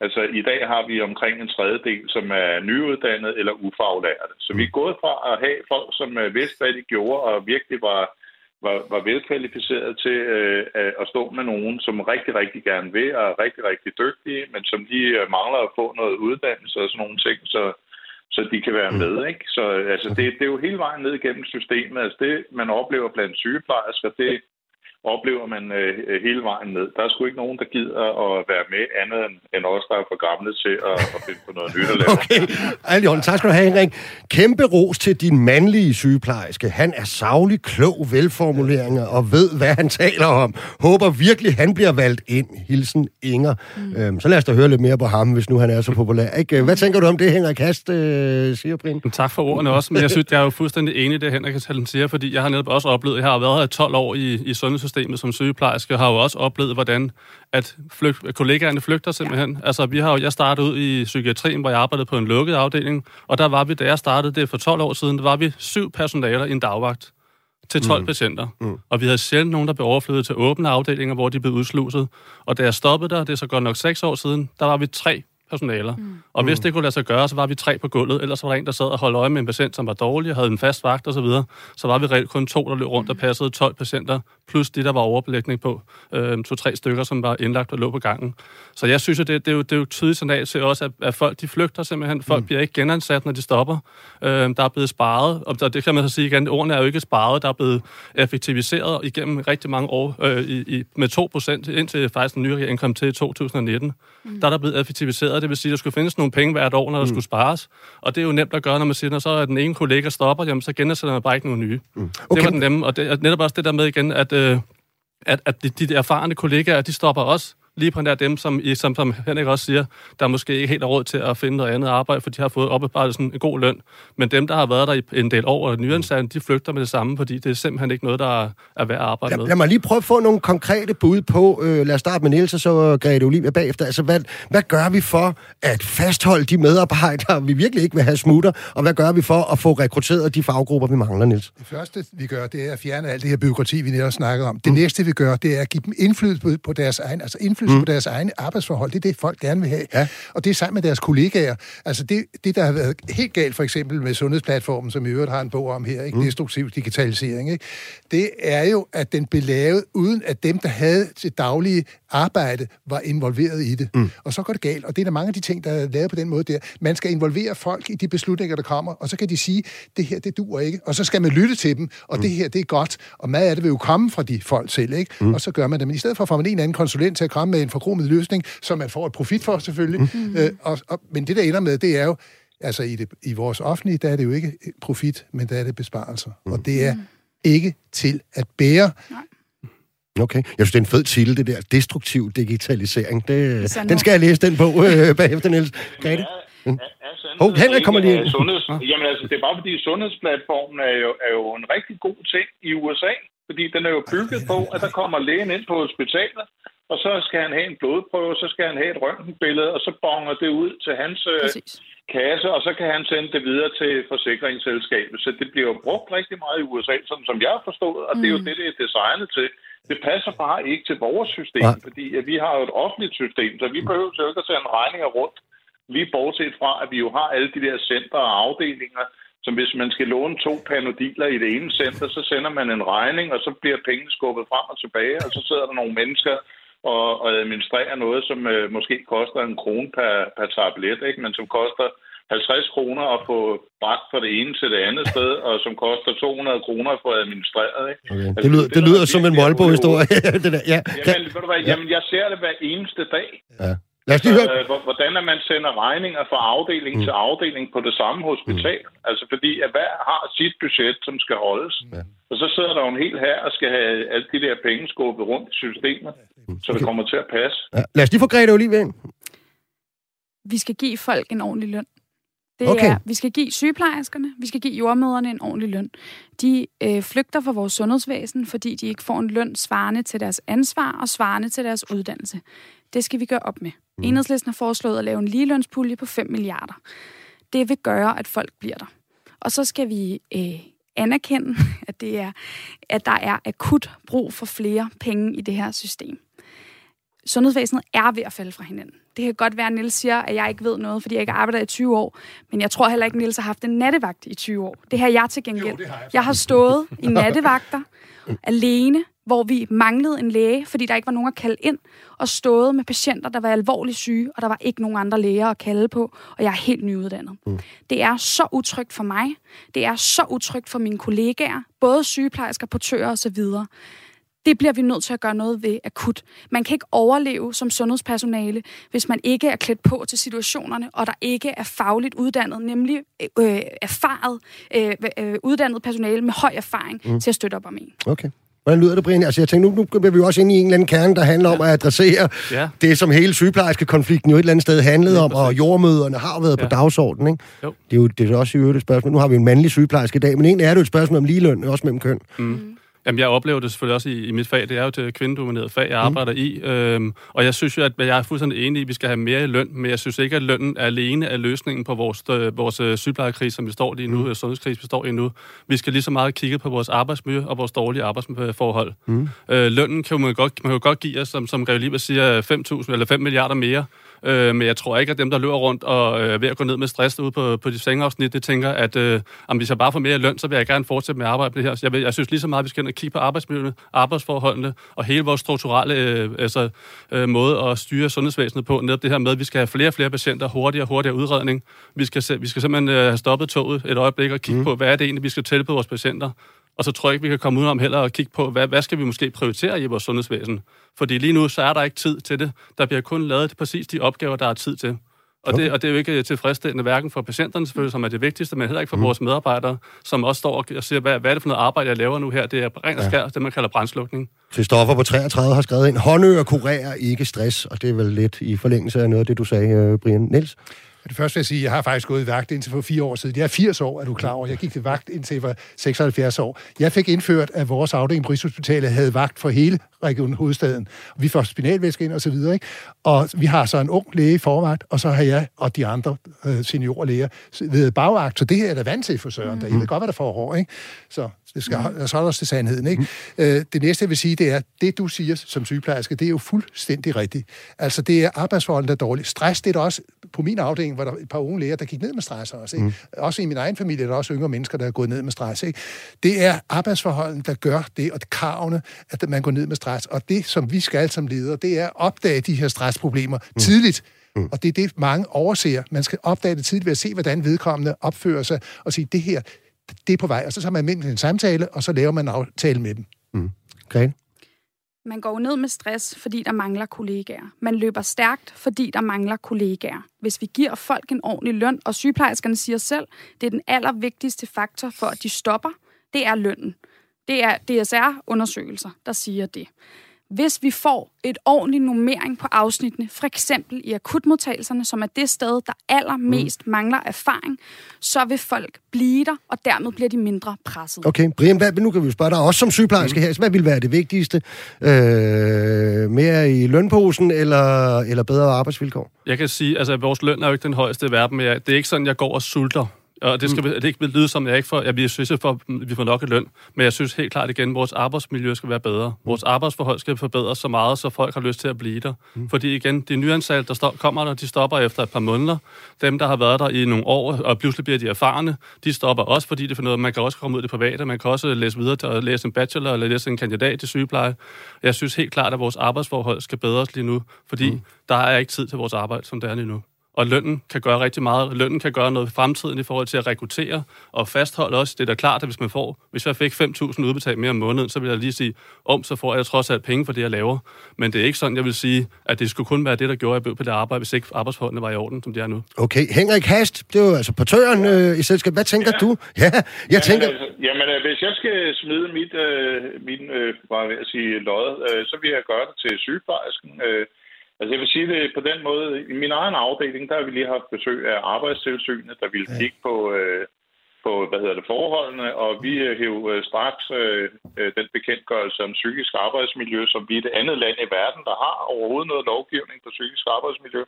Altså i dag har vi omkring en tredjedel, som er nyuddannet eller ufaglærte. Så vi er gået fra at have folk, som øh, vidste, hvad de gjorde, og virkelig var, var, var velkvalificeret til øh, at stå med nogen, som rigtig, rigtig gerne vil, og er rigtig, rigtig dygtige, men som lige øh, mangler at få noget uddannelse og sådan nogle ting, så, så de kan være med. Ikke? Så altså, det, det er jo hele vejen ned igennem systemet. Altså det, man oplever blandt sygeplejersker, det, oplever man øh, hele vejen ned. Der er sgu ikke nogen, der gider at være med andet end, end os, der er for gamle til at, at finde på noget nyt at lave. Okay, Aljon, tak skal du have, Henrik. Kæmpe ros til din mandlige sygeplejerske. Han er savlig, klog, velformuleringer og ved, hvad han taler om. Håber virkelig, han bliver valgt ind. Hilsen Inger. Mm. Øhm, så lad os da høre lidt mere på ham, hvis nu han er så populær. Ikke? Hvad tænker du om det, Henrik Hast øh, siger, Brind? Tak for ordene også, men jeg synes, jeg er jo fuldstændig enig i det, Henrik siger, fordi jeg har netop også oplevet, jeg har været her 12 år i, i sundhedssystemet, systemet som sygeplejerske, har jo også oplevet, hvordan at flygt, kollegaerne flygter simpelthen. Altså, vi har jo, jeg startede ud i psykiatrien, hvor jeg arbejdede på en lukket afdeling, og der var vi, da jeg startede det for 12 år siden, der var vi syv personaler i en dagvagt til 12 mm. patienter. Mm. Og vi havde sjældent nogen, der blev overflyttet til åbne afdelinger, hvor de blev udsluset. Og da jeg stoppede der, det er så godt nok seks år siden, der var vi tre personaler. Mm. Og hvis mm. det kunne lade sig gøre, så var vi tre på gulvet, ellers var der en, der sad og holdt øje med en patient, som var dårlig og havde en fast vagt osv. Så, videre. så var vi reelt kun to, der løb rundt og mm. passede 12 patienter, plus de, der var overbelægning på, øh, to-tre stykker, som var indlagt og lå på gangen. Så jeg synes, at det, det, er, jo, det er jo tydeligt signal til også, at, at folk de flygter simpelthen. Folk mm. bliver ikke genansat, når de stopper. Øh, der er blevet sparet, og det kan man så sige igen, ordene er jo ikke sparet, der er blevet effektiviseret igennem rigtig mange år øh, i, i, med 2 procent, indtil faktisk den nye regering kom til i 2019. Mm. Der er der blevet effektiviseret, det vil sige, at der skulle findes nogle penge hvert år, når der mm. skulle spares. Og det er jo nemt at gøre, når man siger, når så er den ene kollega stopper, jamen så genansætter man bare ikke nogle nye. Mm. Okay. Det var den nemme, og det er netop også det der med igen, at, øh, at, at de, de erfarne kollegaer, de stopper også lige på nær dem, som, som, som Henrik også siger, der måske ikke helt har råd til at finde noget andet arbejde, for de har fået opbevaret sådan en god løn. Men dem, der har været der i en del år og nyansatte, de flygter med det samme, fordi det er simpelthen ikke noget, der er værd at arbejde med. Lad mig lige prøve at få nogle konkrete bud på, øh, lad os starte med Niels og så Grete Olivia bagefter. Altså, hvad, hvad gør vi for at fastholde de medarbejdere, vi virkelig ikke vil have smutter, og hvad gør vi for at få rekrutteret de faggrupper, vi mangler, Niels? Det første, vi gør, det er at fjerne alt det her byråkrati, vi netop snakkede om. Det mm. næste, vi gør, det er at give dem indflydelse på deres egen, altså indflydelse indflydelse mm. på deres egne arbejdsforhold. Det er det, folk gerne vil have. Ja. Og det er sammen med deres kollegaer. Altså det, det, der har været helt galt, for eksempel med Sundhedsplatformen, som i øvrigt har en bog om her, ikke? Mm. destruktiv digitalisering, ikke? det er jo, at den blev lavet, uden at dem, der havde til daglige arbejde, var involveret i det. Mm. Og så går det galt. Og det er der mange af de ting, der er lavet på den måde der. Man skal involvere folk i de beslutninger, der kommer, og så kan de sige, det her, det duer ikke. Og så skal man lytte til dem, og mm. det her, det er godt. Og meget af det vil jo komme fra de folk selv, ikke? Mm. Og så gør man det. Men i stedet for får man en anden konsulent til at komme med en forkromet løsning, som man får et profit for selvfølgelig. Mm. Øh, og, og, men det, der ender med, det er jo, Altså i, det, i vores offentlige, der er det jo ikke profit, men der er det besparelser. Mm. Og det er ikke til at bære. Nej. Okay. Jeg synes, det er en fed titel, det der. Destruktiv digitalisering. Det, den skal jeg læse den på øh, bagefter, Niels. Grete? Er, er, er Hov, Henrik kommer lige ind. Sundheds, jamen altså, det er bare fordi sundhedsplatformen er jo, er jo en rigtig god ting i USA. Fordi den er jo bygget på, at der kommer lægen ind på hospitalet, og så skal han have en blodprøve, så skal han have et røntgenbillede, og så bonger det ud til hans øh, Præcis. kasse, og så kan han sende det videre til forsikringsselskabet. Så det bliver jo brugt rigtig meget i USA, sådan som jeg har forstået, og det er jo det, det er designet til. Det passer bare ikke til vores system, Nej. fordi at vi har jo et offentligt system, så vi behøver jo ikke at sende regninger rundt. Lige bortset fra, at vi jo har alle de der center og afdelinger, som hvis man skal låne to panodiler i det ene center, så sender man en regning, og så bliver pengene skubbet frem og tilbage, og så sidder der nogle mennesker og, og administrerer noget, som øh, måske koster en krone per, per tablet, ikke? men som koster 50 kroner at få bragt fra det ene til det andet sted, og som koster 200 kroner at få administreret. Ikke? Okay. Altså, Det lyder, det det er lyder der som en Molbo-historie. Ja. Jamen, ved du hvad, jamen, jeg ser det hver eneste dag. Lad os lige høre. Øh, hvor- hvordan er man sender regninger fra afdeling mm. til afdeling på det samme hospital. Mm. Altså fordi, at hver har sit budget, som skal holdes. Ja. Og så sidder der jo en hel her og skal have alle de der penge skubbet rundt i systemet, så det kommer til at passe. Ja. Lad os lige få Grete Olive ind. Vi skal give folk en ordentlig løn. Det Okay. er, vi skal give sygeplejerskerne, vi skal give jordmøderne en ordentlig løn. De øh, flygter fra vores sundhedsvæsen, fordi de ikke får en løn svarende til deres ansvar og svarende til deres uddannelse. Det skal vi gøre op med. Mm. Enhedslisten har foreslået at lave en ligelønspulje på 5 milliarder. Det vil gøre, at folk bliver der. Og så skal vi øh, anerkende, at, det er, at der er akut brug for flere penge i det her system. Sundhedsvæsenet er ved at falde fra hinanden. Det kan godt være, at Niels siger, at jeg ikke ved noget, fordi jeg ikke arbejder i 20 år. Men jeg tror heller ikke, at Niels har haft en nattevagt i 20 år. Det har jeg til gengæld. Jo, har jeg. jeg har stået i nattevagter alene, hvor vi manglede en læge, fordi der ikke var nogen at kalde ind, og stået med patienter, der var alvorligt syge, og der var ikke nogen andre læger at kalde på, og jeg er helt nyuddannet. Mm. Det er så utrygt for mig. Det er så utrygt for mine kollegaer, både sygeplejersker, portører osv. Det bliver vi nødt til at gøre noget ved akut. Man kan ikke overleve som sundhedspersonale, hvis man ikke er klædt på til situationerne, og der ikke er fagligt uddannet, nemlig øh, erfaret, øh, øh, uddannet personale med høj erfaring mm. til at støtte op om en. Okay. Hvordan lyder det, Brian? Altså, jeg tænker, nu, nu bliver vi jo også inde i en eller anden kerne, der handler om at adressere Ja. det, som hele sygeplejerske konflikten jo et eller andet sted handlede om, og jordmøderne har været på Ja. dagsordenen, ikke? Jo. Det er jo det er også i øvrigt et spørgsmål. Nu har vi en mandlig sygeplejerske i dag, men egentlig er det jo et spørgsmål om ligeløn, også mellem køn. Jamen, jeg oplever det selvfølgelig også i, i mit fag. Det er jo et kvindedomineret fag, jeg arbejder i. Øhm, og jeg synes jo, at jeg er fuldstændig enig i, at vi skal have mere i løn, men jeg synes ikke, at lønnen alene er løsningen på vores, øh, vores øh, sygeplejerkrise, som vi står i nu, mm. sundhedskrise, vi står i nu. Vi skal lige så meget kigge på vores arbejdsmiljø og vores dårlige arbejdsforhold. Mm. Øh, lønnen kan man, godt, man kan jo godt give os, som, som Greve Lieber siger, 5.000 eller 5 milliarder mere. Øh, men jeg tror ikke, at dem, der løber rundt og øh, ved at gå ned med stress ude på, på de sengeafsnit, det tænker, at øh, om hvis jeg bare får mere løn, så vil jeg gerne fortsætte med at arbejde med det her. Så jeg, vil, jeg synes lige så meget, at vi skal kigge på arbejdsmiljøet, arbejdsforholdene og hele vores strukturelle øh, altså, øh, måde at styre sundhedsvæsenet på. Netop det her med, at vi skal have flere og flere patienter, hurtigere og hurtigere udredning. Vi skal, vi skal simpelthen øh, have stoppet toget et øjeblik og kigge mm. på, hvad er det egentlig, vi skal tilbyde vores patienter. Og så tror jeg ikke, vi kan komme ud om heller at kigge på, hvad, hvad skal vi måske prioritere i vores sundhedsvæsen. Fordi lige nu, så er der ikke tid til det. Der bliver kun lavet præcis de opgaver, der er tid til. Og, det, og det er jo ikke tilfredsstillende, hverken for patienterne selvfølgelig, som er det vigtigste, men heller ikke for mm. vores medarbejdere, som også står og siger, hvad, hvad er det for noget arbejde, jeg laver nu her? Det er rent og skær, det man kalder brændslukning. Christoffer på 33 har skrevet ind, håndører kurerer ikke stress, og det er vel lidt i forlængelse af noget af det, du sagde, øh, Brian. Niels? Det første vil jeg sige, jeg har faktisk gået i vagt indtil for fire år siden. Jeg er 80 år, er du klar over. Jeg gik til vagt indtil for var 76 år. Jeg fik indført, at vores afdeling på Rigshospitalet havde vagt for hele regionen hovedstaden. Vi får spinalvæske ind og så videre, ikke? Og vi har så en ung læge i forvagt, og så har jeg og de andre øh, seniorlæger ved bagvagt. Så det her er der vant til for Søren. Mm. Jeg ved godt, hvad der foregår, ikke? Så det skal mm. så også til sandheden, ikke? Mm. Øh, det næste, jeg vil sige, det er, det du siger som sygeplejerske, det er jo fuldstændig rigtigt. Altså, det er arbejdsforholdene, der er dårlige. Stress, det er der også på min afdeling, hvor der er et par unge læger, der gik ned med stress også. Ikke? Mm. Også i min egen familie er der også yngre mennesker, der er gået ned med stress. Ikke? Det er arbejdsforholdene, der gør det, og kravene, at man går ned med stress. Og det, som vi skal som ledere, det er at opdage de her stressproblemer mm. tidligt. Mm. Og det er det, mange overser. Man skal opdage det tidligt ved at se, hvordan vedkommende opfører sig, og sige, det her, det er på vej. Og så tager man med en samtale, og så laver man en aftale med dem. Mm. Okay. Man går ned med stress, fordi der mangler kollegaer. Man løber stærkt, fordi der mangler kollegaer. Hvis vi giver folk en ordentlig løn, og sygeplejerskerne siger selv, det er den allervigtigste faktor for, at de stopper, det er lønnen. Det er DSR-undersøgelser, der siger det hvis vi får et ordentligt nummering på afsnittene, for eksempel i akutmodtagelserne, som er det sted, der allermest mm. mangler erfaring, så vil folk blive der, og dermed bliver de mindre presset. Okay, Brian, hvad, nu kan vi jo spørge dig også som sygeplejerske mm. her. Hvad vil være det vigtigste? Øh, mere i lønposen eller, eller bedre arbejdsvilkår? Jeg kan sige, altså vores løn er jo ikke den højeste i verden, men det er ikke sådan, jeg går og sulter og det skal mm. det ikke lyde som, jeg ikke får, jeg bliver synes, for, at vi får nok i løn, men jeg synes helt klart igen, at vores arbejdsmiljø skal være bedre. Mm. Vores arbejdsforhold skal forbedres så meget, så folk har lyst til at blive der. Mm. Fordi igen, de nyansatte, der kommer der, de stopper efter et par måneder. Dem, der har været der i nogle år, og pludselig bliver de erfarne, de stopper også, fordi det for noget, man kan også komme ud i det private, man kan også læse videre til at læse en bachelor eller læse en kandidat i sygepleje. Jeg synes helt klart, at vores arbejdsforhold skal bedres lige nu, fordi mm. der er ikke tid til vores arbejde, som det er lige nu og lønnen kan gøre rigtig meget. Lønnen kan gøre noget i fremtiden i forhold til at rekruttere og fastholde også. Det er da klart, at hvis man får, hvis jeg fik 5.000 udbetalt mere om måneden, så vil jeg lige sige, om så får jeg trods alt penge for det, jeg laver. Men det er ikke sådan, jeg vil sige, at det skulle kun være det, der gjorde, at jeg på det arbejde, hvis ikke arbejdsforholdene var i orden, som de er nu. Okay, Henrik Hast, det er jo altså portøren øh, i selskabet. Hvad tænker ja. du? Ja, jeg ja, tænker... Altså, jamen, øh, hvis jeg skal smide mit, øh, min, øh, bare ved at sige, lod, øh, så vil jeg gøre det til sygeplejersken. Øh, Altså jeg vil sige det på den måde. I min egen afdeling, der har vi lige haft besøg af arbejdstilsynet, der ville kigge på, øh, på hvad hedder det, forholdene, og vi øh, hæv øh, straks øh, øh, den bekendtgørelse om psykisk arbejdsmiljø, som vi er det andet land i verden, der har overhovedet noget lovgivning på psykisk arbejdsmiljø.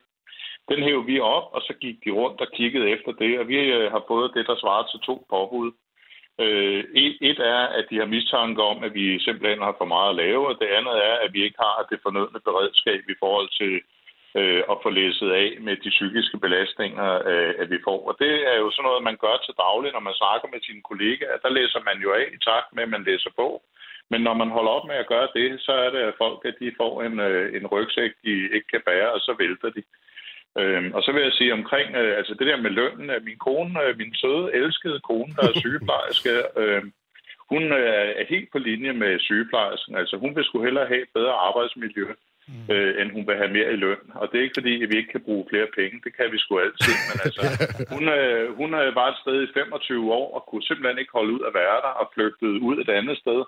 Den hæv vi op, og så gik de rundt og kiggede efter det, og vi øh, har fået det, der svarer til to påbud. Øh, et, er, at de har mistanke om, at vi simpelthen har for meget at lave, og det andet er, at vi ikke har det fornødne beredskab i forhold til øh, at få læsset af med de psykiske belastninger, øh, at vi får. Og det er jo sådan noget, man gør til daglig, når man snakker med sine kollegaer. Der læser man jo af i takt med, at man læser på. Men når man holder op med at gøre det, så er det at folk, at de får en, øh, en rygsæk, de ikke kan bære, og så vælter de. Øhm, og så vil jeg sige omkring, øh, altså det der med lønnen, at min kone, øh, min søde, elskede kone, der er sygeplejerske, øh, hun øh, er helt på linje med sygeplejersken. Altså hun vil sgu hellere have et bedre arbejdsmiljø, mm. øh, end hun vil have mere i løn. Og det er ikke fordi, at vi ikke kan bruge flere penge. Det kan vi sgu altid. Men altså, hun, øh, hun øh, var et sted i 25 år og kunne simpelthen ikke holde ud at være der og flygtede ud et andet sted.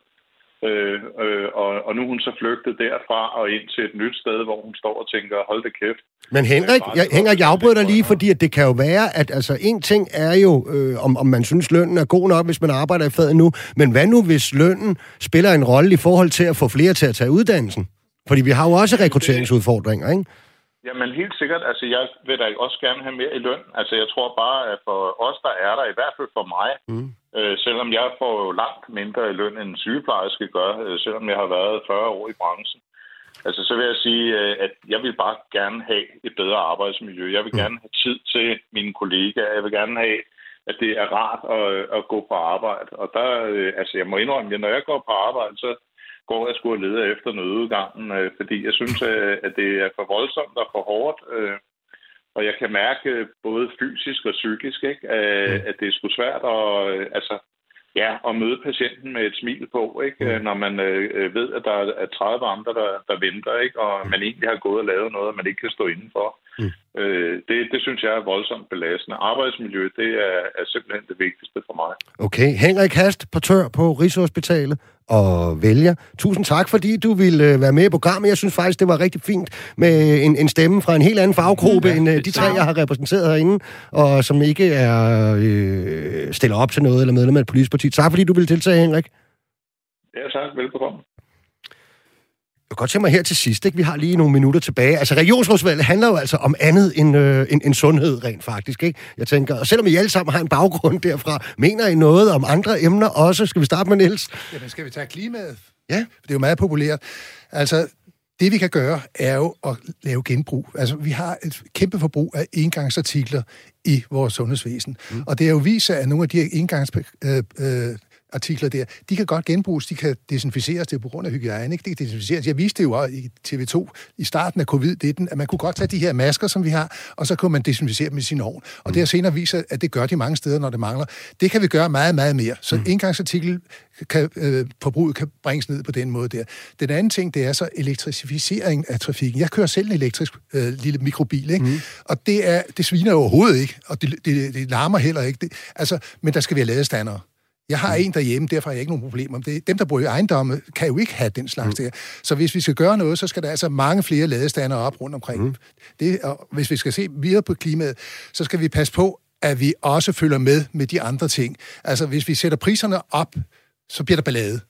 Øh, øh, og, og nu er hun så flygtet derfra og ind til et nyt sted, hvor hun står og tænker, hold det kæft. Men Henrik, jeg, Henrik, jeg afbryder dig lige, fordi at det kan jo være, at altså, en ting er jo, øh, om, om man synes, lønnen er god nok, hvis man arbejder i faget nu, men hvad nu, hvis lønnen spiller en rolle i forhold til at få flere til at tage uddannelsen? Fordi vi har jo også rekrutteringsudfordringer, ikke? Jamen helt sikkert. Altså jeg vil da også gerne have mere i løn. Altså jeg tror bare, at for os, der er der, i hvert fald for mig, mm. øh, selvom jeg får langt mindre i løn end en sygeplejerske gør, øh, selvom jeg har været 40 år i branchen, altså så vil jeg sige, øh, at jeg vil bare gerne have et bedre arbejdsmiljø. Jeg vil mm. gerne have tid til mine kollegaer. Jeg vil gerne have, at det er rart at, at gå på arbejde. Og der, øh, altså jeg må indrømme, at når jeg går på arbejde, så går jeg skulle lede efter nødudgangen, øh, fordi jeg synes, øh, at det er for voldsomt og for hårdt. Øh, og jeg kan mærke både fysisk og psykisk, ikke, at, at det er sgu svært at, øh, altså, ja, at møde patienten med et smil på, ikke, mm. når man øh, ved, at der er 30 andre, der, der venter, ikke, og man egentlig har gået og lavet noget, man ikke kan stå indenfor. Mm. Øh, det, det synes jeg er voldsomt belastende. Arbejdsmiljø, det er, er simpelthen det vigtigste for mig. Okay. Henrik Hast, portør på Rigshospitalet og vælger. Tusind tak, fordi du ville øh, være med i programmet. Jeg synes faktisk, det var rigtig fint med en, en stemme fra en helt anden faggruppe, ja, end øh, de tre, jeg har repræsenteret herinde, og som ikke er øh, stiller op til noget eller medlem af et politisk parti. Tak, fordi du ville tiltage, Henrik. Ja, tak. Velbekomme. Jeg kan godt tænke mig her til sidst, ikke? vi har lige nogle minutter tilbage. Altså regionsrådsvalget handler jo altså om andet end, øh, end, end sundhed rent faktisk. Ikke? Jeg tænker, og selvom I alle sammen har en baggrund derfra, mener I noget om andre emner også? Skal vi starte med Niels? Jamen skal vi tage klimaet? Ja. Det er jo meget populært. Altså, det vi kan gøre, er jo at lave genbrug. Altså, vi har et kæmpe forbrug af engangsartikler i vores sundhedsvæsen. Mm. Og det er jo vist at nogle af de her engangs... Øh, øh, artikler der, de kan godt genbruges, de kan desinficeres, det er på grund af hygiejne, ikke? Det kan desinficeres. Jeg viste det jo også i TV2 i starten af covid-19, at man kunne godt tage de her masker, som vi har, og så kunne man desinficere dem i sin ovn. Og det har senere vist at det gør de mange steder, når det mangler. Det kan vi gøre meget, meget mere. Så mm. engangsartikel kan, øh, forbruget kan bringes ned på den måde der. Den anden ting, det er så elektrificering af trafikken. Jeg kører selv en elektrisk øh, lille mikrobil, ikke? Mm. og det, er, det sviner overhovedet ikke, og det, det, det larmer heller ikke. Det, altså, men der skal være ladestandere. Jeg har mm. en derhjemme, derfor har jeg ikke nogen problemer. Det, dem, der bor i ejendomme, kan jo ikke have den slags mm. der. Så hvis vi skal gøre noget, så skal der altså mange flere ladestander op rundt omkring. Mm. Det, og hvis vi skal se videre på klimaet, så skal vi passe på, at vi også følger med med de andre ting. Altså, hvis vi sætter priserne op, så bliver der ballade.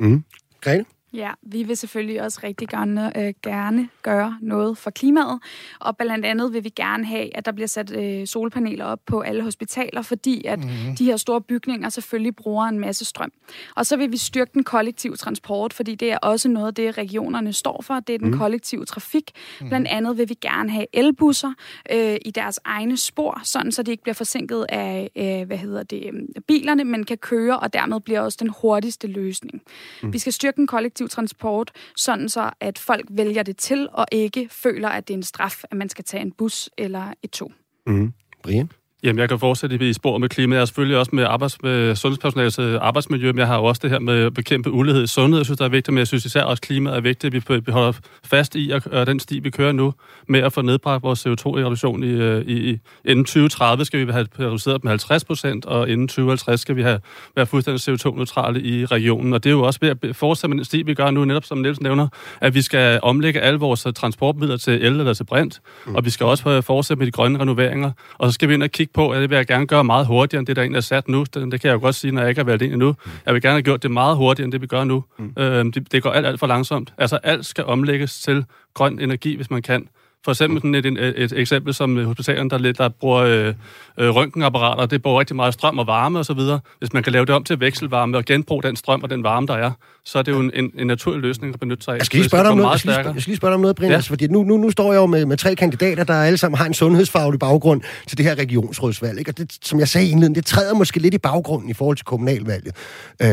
Mm. Grene? Ja, vi vil selvfølgelig også rigtig gerne, øh, gerne gøre noget for klimaet, og blandt andet vil vi gerne have, at der bliver sat øh, solpaneler op på alle hospitaler, fordi at mm. de her store bygninger selvfølgelig bruger en masse strøm. Og så vil vi styrke den kollektive transport, fordi det er også noget af det, regionerne står for, det er den mm. kollektive trafik. Mm. Blandt andet vil vi gerne have elbusser øh, i deres egne spor, sådan så de ikke bliver forsinket af, øh, hvad hedder det, øh, bilerne, men kan køre, og dermed bliver også den hurtigste løsning. Mm. Vi skal styrke den kollektive kollektiv transport, sådan så at folk vælger det til, og ikke føler, at det er en straf, at man skal tage en bus eller et tog. Mm. Brian? Jamen, jeg kan fortsætte i spor med klima. Jeg er selvfølgelig også med, arbejds, med sundhedspersonalets øh, arbejdsmiljø, men jeg har også det her med at bekæmpe ulighed i sundhed. Jeg synes, det er vigtigt, men jeg synes især også, at klima er vigtigt, at vi holder fast i at, den sti, vi kører nu, med at få nedbragt vores CO2-reduktion i, øh, i, i, inden 2030 skal vi have reduceret med 50 procent, og inden 2050 skal vi have være fuldstændig CO2-neutrale i regionen. Og det er jo også ved at fortsætte med den sti, vi gør nu, netop som Niels nævner, at vi skal omlægge alle vores transportmidler til el eller til brint, mm. og vi skal også fortsætte med de grønne renoveringer, og så skal vi ind og kigge kigge på, at det vil jeg gerne gøre meget hurtigere, end det, der egentlig er sat nu. Det, det kan jeg jo godt sige, når jeg ikke har været ind endnu. Mm. Jeg vil gerne have gjort det meget hurtigere, end det vi gør nu. Mm. Øhm, det, det går alt, alt for langsomt. Altså, alt skal omlægges til grøn energi, hvis man kan. For eksempel sådan et, et, et eksempel som hospitalerne, der, der bruger øh, øh, røntgenapparater, det bruger rigtig meget strøm og varme osv. Hvis man kan lave det om til vekselvarme og genbruge den strøm og den varme, der er, så er det jo en, en, en naturlig løsning at benytte sig af. Jeg skal lige spørge dig om noget, jeg skal lige, jeg skal lige spørge dig om noget Brian, ja. altså, fordi nu, nu, nu står jeg jo med, med tre kandidater, der alle sammen har en sundhedsfaglig baggrund til det her regionsrådsvalg. Ikke? Og det, som jeg sagde i indledningen, det træder måske lidt i baggrunden i forhold til kommunalvalget. Øh,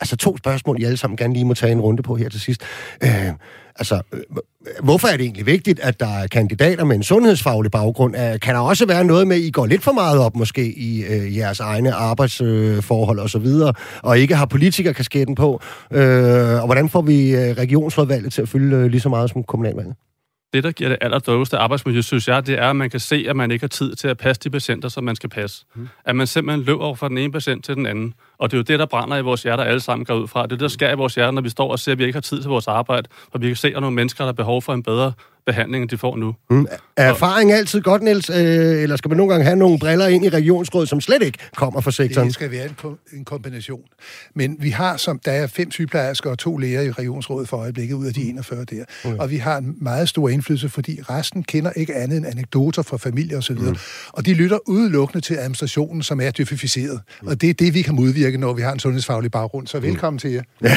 altså to spørgsmål, I alle sammen gerne lige må tage en runde på her til sidst. Øh, Altså, øh, hvorfor er det egentlig vigtigt, at der er kandidater med en sundhedsfaglig baggrund? Kan der også være noget med, at I går lidt for meget op måske i øh, jeres egne arbejdsforhold øh, osv., og, og ikke har politikerkasketten på? Øh, og hvordan får vi øh, regionsrådvalget til at fylde øh, lige så meget som kommunalvalget? det, der giver det allerdårligste arbejdsmiljø, synes jeg, det er, at man kan se, at man ikke har tid til at passe de patienter, som man skal passe. Mm. At man simpelthen løber fra den ene patient til den anden. Og det er jo det, der brænder i vores hjerter, alle sammen går ud fra. Det er det, der sker i vores hjerter, når vi står og ser, at vi ikke har tid til vores arbejde. Og vi kan se, at der er nogle mennesker, der har behov for en bedre behandling, de får nu. Mm. Er erfaring altid godt, Niels? Øh, eller skal man nogle gange have nogle briller ind i regionsrådet, som slet ikke kommer fra sektoren? Det skal være en, en kombination. Men vi har, som der er fem sygeplejersker og to læger i regionsrådet for øjeblikket ud af de 41 der. Mm. Og vi har en meget stor indflydelse, fordi resten kender ikke andet end anekdoter fra familie osv. Mm. Og de lytter udelukkende til administrationen, som er dyfificeret. Mm. Og det er det, vi kan modvirke, når vi har en sundhedsfaglig baggrund. Så velkommen mm. til jer. Ja.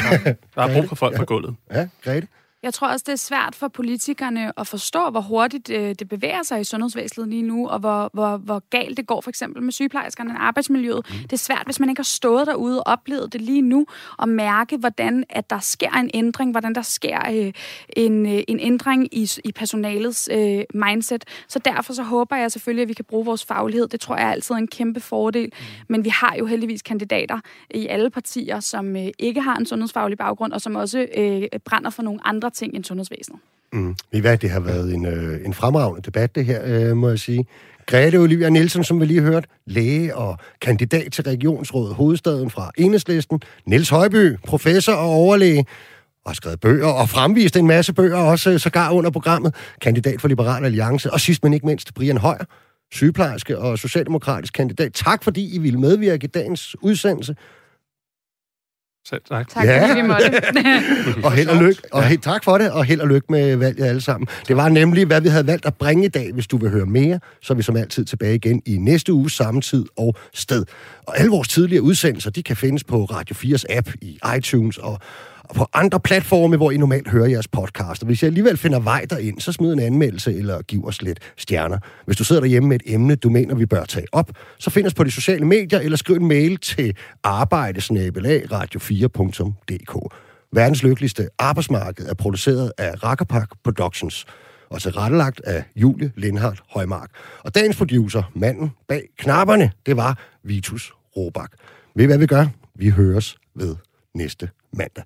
Der er brug for folk på gulvet. Ja, Grete. Jeg tror også, det er svært for politikerne at forstå, hvor hurtigt øh, det bevæger sig i sundhedsvæsenet lige nu, og hvor, hvor, hvor galt det går for eksempel med sygeplejerskerne og arbejdsmiljøet. Mm. Det er svært, hvis man ikke har stået derude og oplevet det lige nu, og mærke, hvordan at der sker en ændring, hvordan der sker øh, en, øh, en ændring i, i personalets øh, mindset. Så derfor så håber jeg selvfølgelig, at vi kan bruge vores faglighed. Det tror jeg er altid en kæmpe fordel. Mm. Men vi har jo heldigvis kandidater i alle partier, som øh, ikke har en sundhedsfaglig baggrund, og som også øh, brænder for nogle andre ting end sundhedsvæsenet. Mm. Vi ved, det har været en, øh, en fremragende debat, det her, øh, må jeg sige. Grete Olivia Nielsen, som vi lige hørt, læge og kandidat til Regionsrådet Hovedstaden fra Enhedslisten. Niels Højby, professor og overlæge, og har skrevet bøger og fremvist en masse bøger, også øh, sågar under programmet. Kandidat for Liberal Alliance. Og sidst men ikke mindst, Brian Højer, sygeplejerske og socialdemokratisk kandidat. Tak fordi I ville medvirke i dagens udsendelse. Selv tak. Tak, ja. fordi vi måtte. og held og lykke. Og helt tak for det, og held og lykke med valget alle sammen. Det var nemlig, hvad vi havde valgt at bringe i dag. Hvis du vil høre mere, så er vi som altid tilbage igen i næste uge, samme tid og sted. Og alle vores tidligere udsendelser, de kan findes på Radio 4's app i iTunes og og på andre platforme, hvor I normalt hører jeres podcast. Og hvis jeg alligevel finder vej derind, så smid en anmeldelse eller giv os lidt stjerner. Hvis du sidder derhjemme med et emne, du mener, vi bør tage op, så find os på de sociale medier, eller skriv en mail til arbejdesnabelag radio4.dk. Verdens lykkeligste arbejdsmarked er produceret af Rakkerpak Productions og tilrettelagt af Julie Lindhardt Højmark. Og dagens producer, manden bag knapperne, det var Vitus Robak. Ved I, hvad vi gør? Vi høres ved næste mandag.